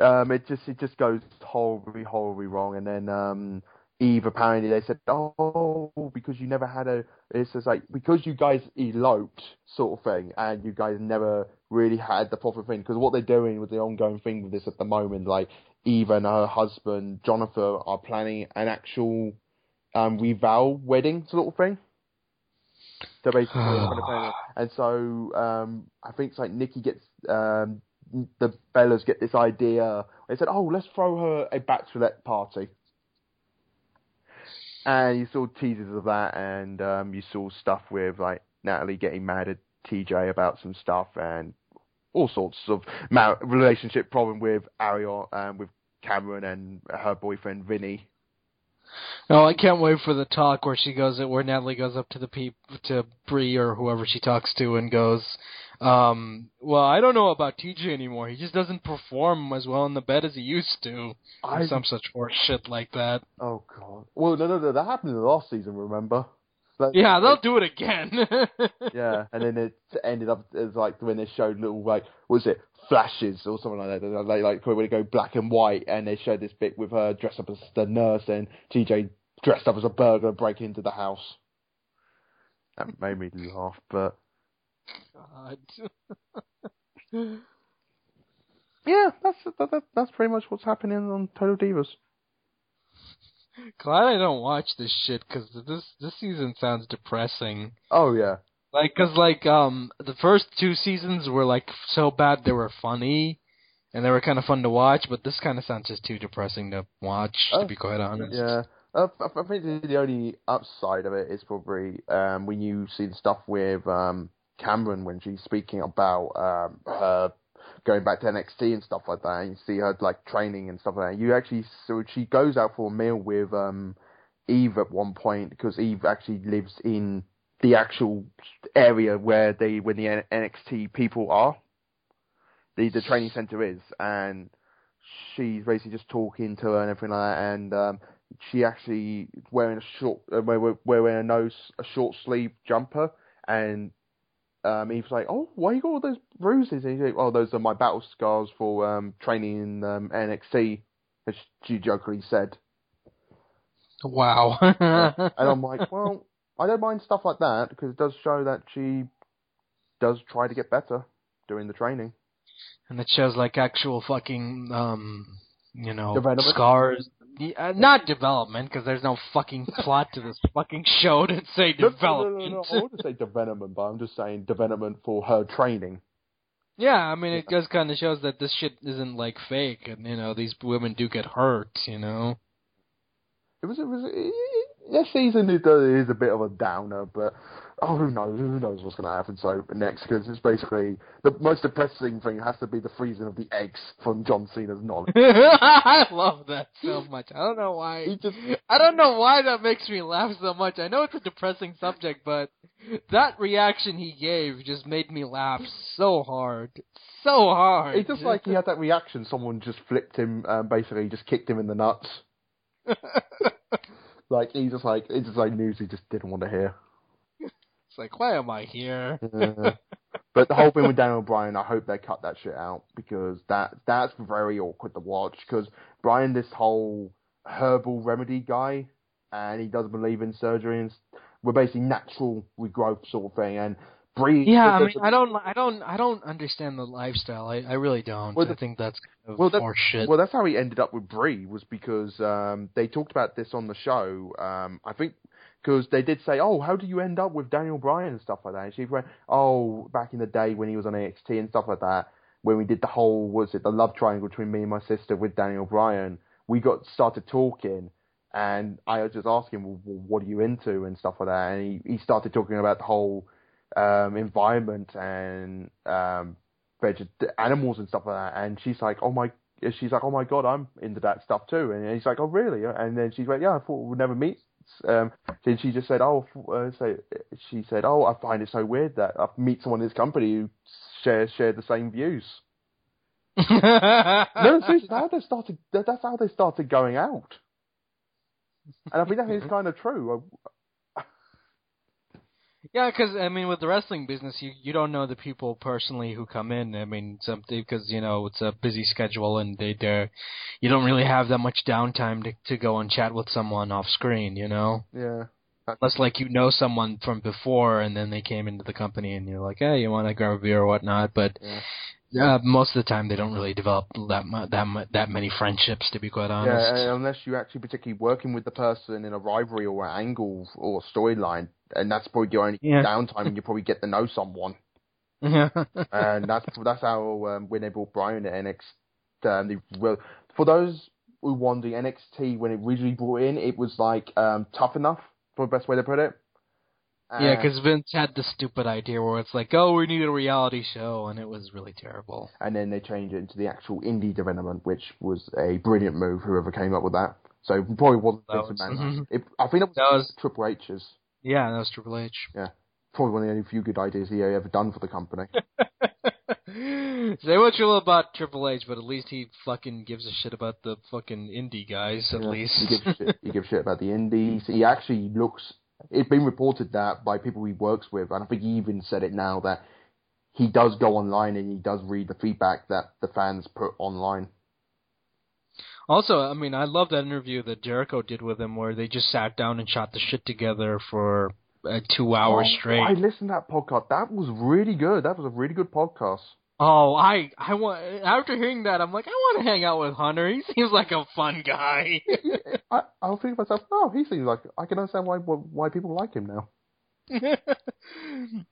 Um, it just it just goes horribly horribly wrong, and then um Eve apparently they said, oh, because you never had a, it's just like, because you guys eloped sort of thing, and you guys never really had the proper thing, because what they're doing with the ongoing thing with this at the moment, like, Eve and her husband, Jonathan, are planning an actual, um, revow wedding sort of thing. So basically, and so, um, I think it's like Nikki gets, um, the Bellas get this idea, they said, oh, let's throw her a bachelorette party and you saw teasers of that, and um, you saw stuff with like Natalie getting mad at TJ about some stuff, and all sorts of relationship problem with Ariel and with Cameron and her boyfriend Vinny. Oh, I can't wait for the talk where she goes, where Natalie goes up to the peop to Brie or whoever she talks to and goes, um, well, I don't know about TJ anymore. He just doesn't perform as well in the bed as he used to. Or I some such horse shit like that. oh god. Well, no, no, no. That happened in the last season. Remember? That- Yeah, they'll do it again. yeah, and then it ended up as like when they showed little like what was it flashes or something like that. Like like when they go black and white, and they showed this bit with her dressed up as the nurse and TJ dressed up as a burglar breaking into the house. That made me laugh, but God. yeah, that's that, that, that's pretty much what's happening on Total Divas. Glad I don't watch this shit because this this season sounds depressing. Oh yeah, Like, cause like um the first two seasons were like so bad they were funny, and they were kind of fun to watch. But this kind of sounds just too depressing to watch, Oh, to be quite honest. yeah. Uh, I I think the- the only upside of it is probably um, when you see the stuff with um, Cameron when she's speaking about um, her going back to NXT and stuff like that. And you see her like training and stuff like that. You actually so she goes out for a meal with um, Eve at one point because Eve actually lives in the actual area where they when the NXT people are. The the training center is, and she's basically just talking to her and everything like that, and um, she actually wearing a short, uh, wearing a nose, a short sleeve jumper, and um, he was like, "Oh, why you got all those bruises?" And he's like, "Oh, those are my battle scars for um, training in um, NXT," as she jokingly said. Wow. and I'm like, well, I don't mind stuff like that because it does show that she does try to get better during the training. And it shows like actual fucking, um, you know, scars uh, not development, because there's no fucking plot to this fucking show to say development. No, no, no, no, I want to say development, but I'm just saying development for her training. Yeah, I mean, it just kind of shows that this shit isn't like fake, and you know, these women do get hurt, you know. It was, it was, it, this season it is a bit of a downer, but oh, who knows? Who knows what's going to happen so next? Because it's basically the most depressing thing has to be the freezing of the eggs from John Cena's knowledge. I love that so much. I don't know why. He just, I don't know why that makes me laugh so much. I know it's a depressing subject, but that reaction he gave just made me laugh so hard, so hard. It's just like he had that reaction. Someone just flipped him, um, basically just kicked him in the nuts. like he just like it's just like news he just didn't want to hear like, why am I here? but the whole thing with Daniel Bryan, I hope they cut that shit out because that that's very awkward to watch. Because Bryan, this whole herbal remedy guy, and he doesn't believe in surgery and we're basically natural regrowth sort of thing. And Brie, yeah, I mean, I don't, I don't, I don't understand the lifestyle. I, I really don't. Well, the, I think that's kind of well, that's, shit. Well, that's how he ended up with Brie was because um, they talked about this on the show. Um, I think because they did say, "Oh, how do you end up with Daniel Bryan and stuff like that?" And she went, "Oh, back in the day when he was on NXT and stuff like that, when we did the whole was it the love triangle between me and my sister with Daniel Bryan, we got started talking." And I was just asking, well, what are you into and stuff like that. And he, he started talking about the whole um, environment and um, veg- animals and stuff like that. And she's like, oh my, she's like, oh my god, I'm into that stuff too. And he's like, oh really? And then she's like, yeah, I thought we'd never meet um, then she just said, "Oh, uh, so she said, oh, I find it so weird that I meet someone in this company who share share the same views." no, seriously, how they started. That's how they started going out, and I think that is kind of true. Yeah, because I mean, with the wrestling business, you you don't know the people personally who come in. I mean, something because you know it's a busy schedule and they they you don't really have that much downtime to to go and chat with someone off screen. You know. Yeah. Unless like you know someone from before and then they came into the company and you're like, hey, you want to grab a beer or whatnot, but. Yeah. Uh, most of the time, they don't really develop that that that many friendships, to be quite honest. Yeah, unless you're actually particularly working with the person in a rivalry or an angle or storyline, and that's probably your only yeah. downtime, and you probably get to know someone. Yeah. and that's that's how um, when they brought Bryan to NXT, um, they, well, for those who won the NXT when it originally brought in, it was like um, tough enough, for the best way to put it. Uh, yeah, because Vince had the stupid idea where it's like, oh, we need a reality show, and it was really terrible. And then they changed it into the actual indie development, which was a brilliant move. Whoever came up with that, so probably wasn't Vince McMahon. It, I think it was, that was Triple H's. Yeah, that was Triple H. Yeah, probably one of the only few good ideas he ever done for the company. Say what you will about Triple H, but at least he fucking gives a shit about the fucking indie guys. At yeah, least he gives shit. He gives shit about the indies. He actually looks it's been reported that by people he works with, and I think he even said it now that he does go online and he does read the feedback that the fans put online. Also, I mean, I love that interview that Jericho did with him, where they just sat down and shot the shit together for uh, two hours oh, straight. I listened to that podcast. That was really good. That was a really good podcast. Oh, I I want after hearing that, I'm like, I want to hang out with Hunter. He seems like a fun guy. I I'll think to myself, oh, he seems like I can understand why why people like him now.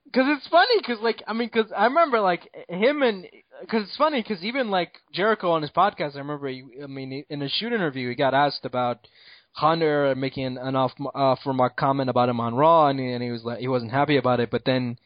Because it's funny, because like I mean, because I remember like him and because it's funny because even like Jericho on his podcast, I remember. He, I mean, in a shoot interview, he got asked about Hunter making an off uh, from a comment about him on Raw, and, and he was like he wasn't happy about it, but then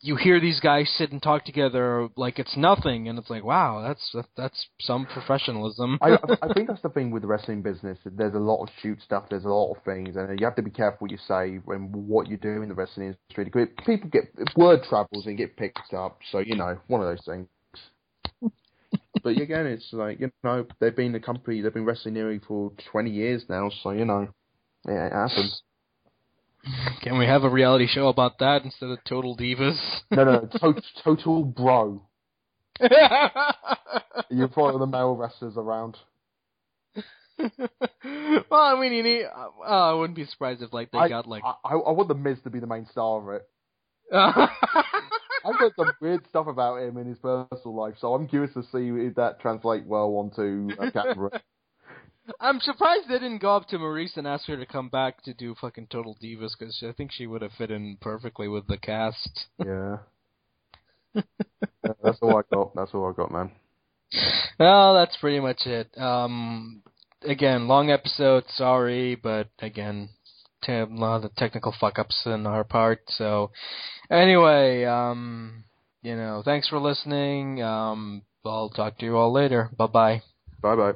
you hear these guys sit and talk together like it's nothing, and it's like, wow, that's that's some professionalism. I, I think that's the thing with the wrestling business. There's a lot of shoot stuff. There's a lot of things, and you have to be careful what you say and what you do in the wrestling industry. Because People get word travels and get picked up. So you know, one of those things. but again, it's like you know they've been a company. They've been wrestling nearly for 20 years now. So you know, yeah, it happens. Can we have a reality show about that instead of Total Divas? No, no, to- Total Bro. you follow the male wrestlers around. well, I mean, you need. Uh, I wouldn't be surprised if like they I, got like. I, I want the Miz to be the main star of it. I've heard some weird stuff about him in his personal life, so I'm curious to see if that translate well onto a camera. I'm surprised they didn't go up to Maryse and ask her to come back to do fucking Total Divas because I think she would have fit in perfectly with the cast. Yeah. that's all I got. That's all I got, man. Well, that's pretty much it. Um, again, long episode. Sorry, but again, a lot of the technical fuck ups on our part. So, anyway, um, you know, thanks for listening. Um, I'll talk to you all later. Bye bye. Bye bye.